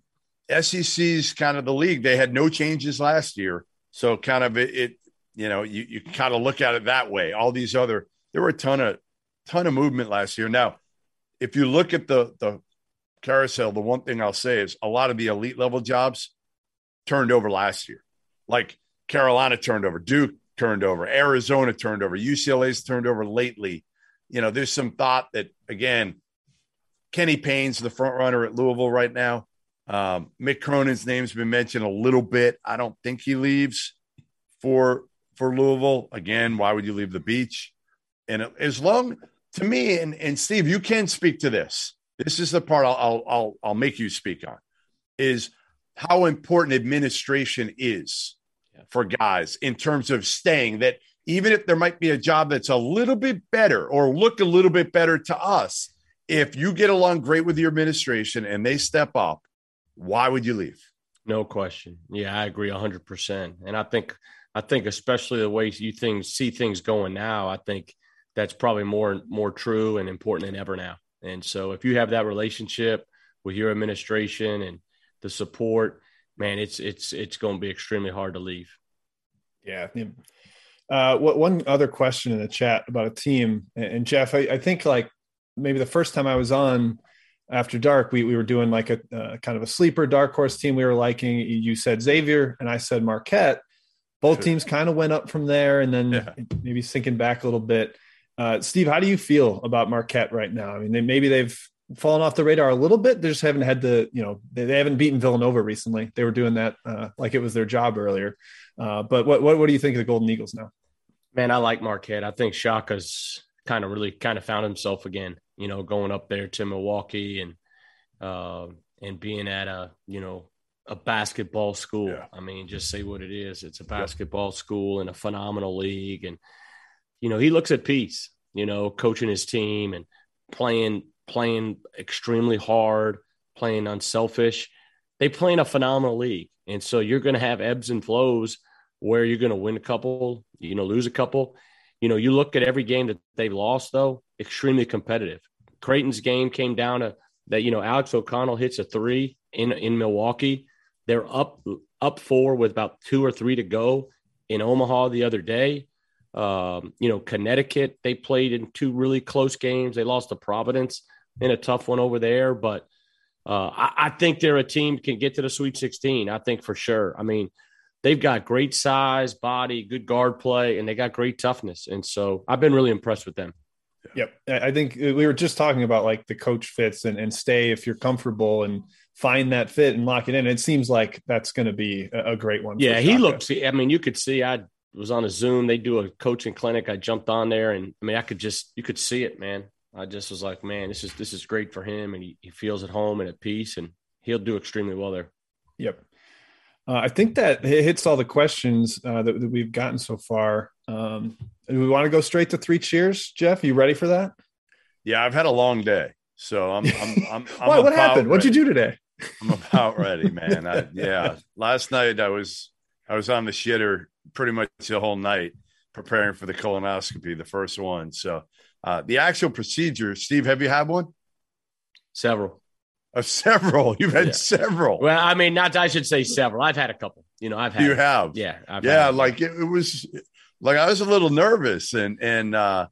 SEC's kind of the league. They had no changes last year, so kind of it, it you know, you you kind of look at it that way. All these other there were a ton of ton of movement last year. Now if you look at the the carousel, the one thing I'll say is a lot of the elite level jobs turned over last year. Like Carolina turned over, Duke turned over, Arizona turned over, UCLA's turned over lately. You know, there's some thought that again, Kenny Payne's the front runner at Louisville right now. Um, Mick Cronin's name's been mentioned a little bit. I don't think he leaves for for Louisville. Again, why would you leave the beach? And as long to me, and, and Steve, you can speak to this. This is the part I'll, I'll, I'll, I'll make you speak on is how important administration is for guys in terms of staying that even if there might be a job that's a little bit better or look a little bit better to us, if you get along great with your administration and they step up, why would you leave? No question. Yeah, I agree 100%. And I think I think especially the way you things see things going now, I think that's probably more more true and important than ever now. And so if you have that relationship with your administration and the support, man, it's it's it's going to be extremely hard to leave. Yeah. Uh, what one other question in the chat about a team and Jeff, I, I, think like maybe the first time I was on after dark, we we were doing like a uh, kind of a sleeper dark horse team we were liking. You said Xavier and I said Marquette. Both sure. teams kind of went up from there, and then yeah. maybe sinking back a little bit. Uh, Steve, how do you feel about Marquette right now? I mean, they, maybe they've fallen off the radar a little bit. They just haven't had the, you know, they, they haven't beaten Villanova recently. They were doing that uh, like it was their job earlier. Uh, but what, what, what do you think of the Golden Eagles now? Man, I like Marquette. I think Shaka's kind of really kind of found himself again. You know, going up there to Milwaukee and uh, and being at a you know a basketball school. Yeah. I mean, just say what it is. It's a basketball school in a phenomenal league, and you know, he looks at peace, you know, coaching his team and playing playing extremely hard, playing unselfish. They play in a phenomenal league. And so you're going to have ebbs and flows where you're going to win a couple, you know, lose a couple. You know, you look at every game that they've lost, though, extremely competitive. Creighton's game came down to that, you know, Alex O'Connell hits a three in, in Milwaukee. They're up up four with about two or three to go in Omaha the other day. Um, you know, Connecticut, they played in two really close games. They lost to Providence in a tough one over there, but uh, I, I, think they're a team can get to the Sweet 16. I think for sure. I mean, they've got great size, body, good guard play, and they got great toughness. And so I've been really impressed with them. Yep. I think uh, we were just talking about like the coach fits and, and stay if you're comfortable and find that fit and lock it in. It seems like that's going to be a, a great one. Yeah. He looks, I mean, you could see, I was on a Zoom. They do a coaching clinic. I jumped on there, and I mean, I could just you could see it, man. I just was like, man, this is this is great for him, and he, he feels at home and at peace, and he'll do extremely well there. Yep. Uh, I think that hits all the questions uh, that, that, we've gotten so far. Um, do we want to go straight to three cheers, Jeff? Are you ready for that? Yeah, I've had a long day, so I'm. I'm, I'm, I'm what, what happened? Ready. What'd you do today? I'm about ready, man. I, yeah, last night I was I was on the shitter pretty much the whole night preparing for the colonoscopy, the first one. So uh, the actual procedure, Steve, have you had one? Several. Uh, several. You've had yeah. several. Well, I mean, not I should say several. I've had a couple. You know, I've had. You have. Yeah. I've yeah. Like it, it, was like I was a little nervous, and and uh,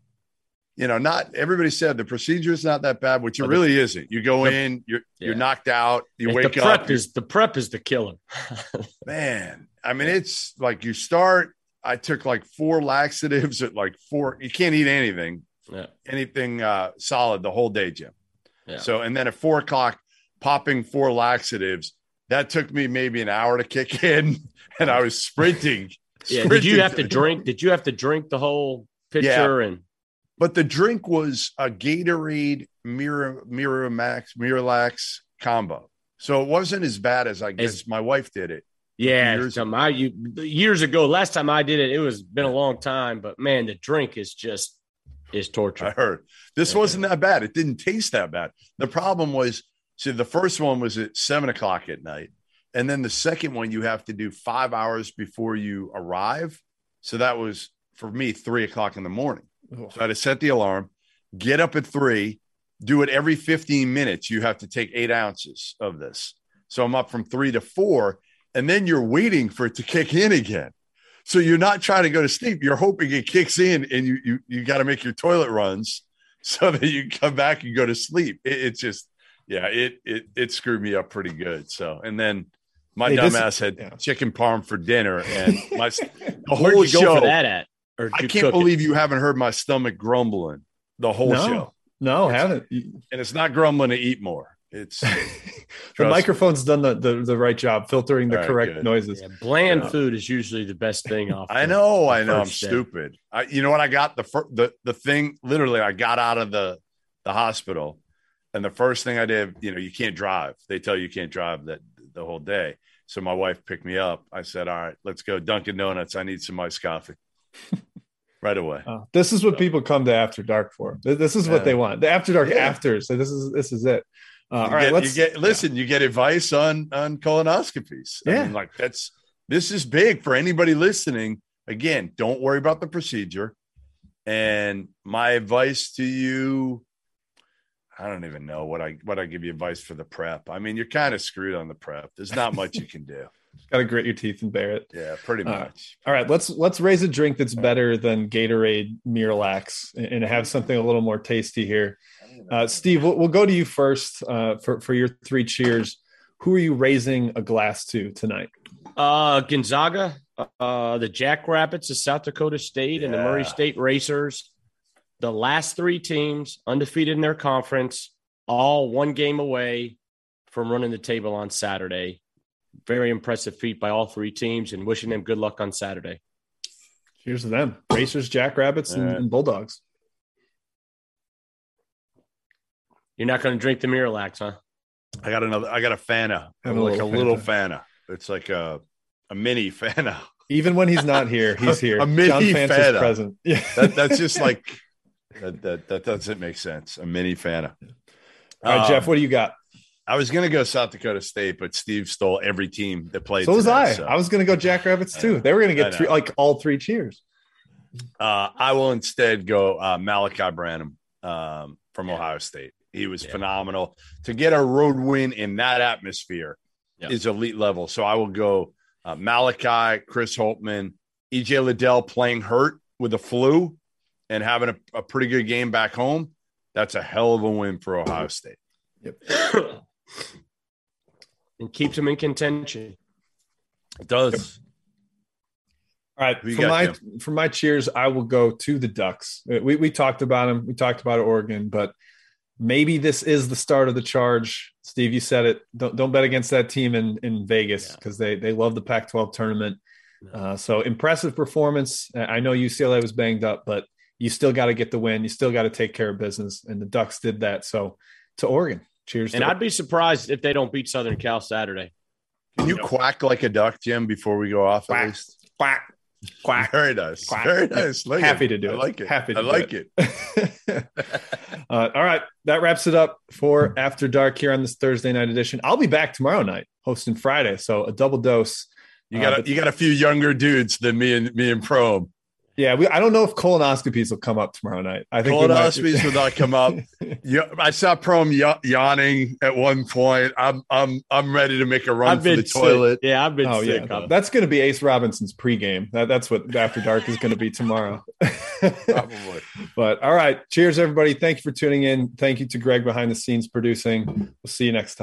you know, not everybody said the procedure is not that bad, which it But the- really isn't. You go the- in, you're you're knocked out, you the wake prep up, is the prep is the killer. man. I mean, it's like you start. I took like four laxatives at like four. You can't eat anything, yeah. anything uh, solid the whole day, Jim. Yeah. So, and then at four o'clock, popping four laxatives. That took me maybe an hour to kick in, and I was sprinting. Yeah. Did you have to drink? Did you have to drink the whole pitcher? And But the drink was a Gatorade Mira Miramax Miralax combo, so it wasn't as bad as I guess As- my wife did it. yeah, Years- I you years ago. Last time I did it, it was been a long time. But man, the drink is just is torture. I heard this Yeah. wasn't that bad. It didn't taste that bad. The problem was, see, the first one was at seven o'clock at night, and then the second one you have to do five hours before you arrive. So that was for me three o'clock in the morning. So I had to set the alarm, get up at three, do it every 15 minutes. You have to take eight ounces of this. So I'm up from three to four, and then you're waiting for it to kick in again. So you're not trying to go to sleep. You're hoping it kicks in, and you you you got to make your toilet runs so that you come back and go to sleep. It, it's just yeah, it it it screwed me up pretty good. So and then my Hey, this- dumbass had yeah. chicken parm for dinner, and my the Where'd whole you go show. for that at? Or I can't cook it? believe you haven't heard my stomach grumbling the whole No. show. No, It's- haven't. And it's not grumbling to eat more. It's the me. microphone's done the, the the right job filtering the All right, correct good. noises. Yeah, bland Yeah. food is usually the best thing off. I know, the I know, I'm day. stupid. I, you know what? I got the fir- the the thing. Literally, I got out of the the hospital, and the first thing I did, you know, you can't drive. They tell you you can't drive that the whole day. So my wife picked me up. I said, "All right, let's go Dunkin' Donuts. I need some iced coffee." right away. Uh, this is what people come to After Dark for. This is what Yeah. they want. The After Dark Yeah. afters. So this is this is it. Uh, all you right, get, let's you get listen. You get advice on on colonoscopies. I Yeah. mean, like that's this is big for anybody listening. Again, don't worry about the procedure. And my advice to you, I don't even know what I what I give you advice for the prep. I mean, you're kind of screwed on the prep. There's not much you can do. Got to grit your teeth and bear it. Yeah, pretty All right. much. All right, let's let's raise a drink that's better than Gatorade Miralax and and have something a little more tasty here. Uh, Steve, we'll, we'll go to you first uh, for for your three cheers. Who are you raising a glass to tonight? Uh, Gonzaga, uh, the Jackrabbits of South Dakota State, and the Murray State Racers. The last three teams undefeated in their conference, all one game away from running the table on Saturday. Very impressive feat by all three teams, and wishing them good luck on Saturday. Cheers to them: Racers, Jackrabbits, and, All right. and Bulldogs. You're not going to drink the Miralax, huh? I got another. I got a Fanta, Have a like little a little Fanta. Fanta. It's like a a mini Fanta. Even when he's not here, he's here. A mini John Fance is Fanta. present. Yeah, That, that's just like that, that. That doesn't make sense. A mini Fanta. All right, Jeff, Um, what do you got? I was going to go South Dakota State, but Steve stole every team that played. So was today, I. so, I was going to go Jackrabbits too. They were going to get three, like all three cheers. uh, I will instead go uh, Malachi Branham um, from Ohio State. He was Yeah. phenomenal. To get a road win in that atmosphere Yeah. is elite level. So I will go uh, Malachi, Chris Holtmann, EJ Liddell playing hurt with a flu and having a, a pretty good game back home. That's a hell of a win for Ohio State. Yep. and keeps them in contention. It does. All right, for got, my for my cheers, I will go to the Ducks. We we talked about them. We talked about Oregon, but maybe this is the start of the charge. Steve, you said it. Don't don't bet against that team in in Vegas Yeah. because they they love the Pac-12 tournament. Uh, so impressive performance. I know UCLA was banged up, but you still got to get the win. You still got to take care of business, and the Ducks did that. So to Oregon, cheers. And to I'd be surprised if they don't beat Southern Cal Saturday. Can you quack like a duck, Jim, before we go off at Quack. least? quack quack. Very nice. Quack. Very nice. Like Happy it. to do I it. like it. Happy to I do like it. it. uh, all right, that wraps it up for After Dark here on this Thursday night edition. I'll be back tomorrow night hosting Friday, so a double dose. You Uh, got a, but- you got a few younger dudes than me and me and Prohm. Yeah, we, I don't know if colonoscopies will come up tomorrow night. I think we might- Colonoscopies will not come up. Yeah, I saw Prohm yawning at one point. I'm I'm I'm ready to make a run I've for been the toilet. Sick. Yeah, I've been Oh sick. yeah, that's going to be Ace Robinson's pregame. That, that's what After Dark is going to be tomorrow. Probably. but all right, cheers everybody. Thank you for tuning in. Thank you to Greg behind the scenes producing. We'll see you next time.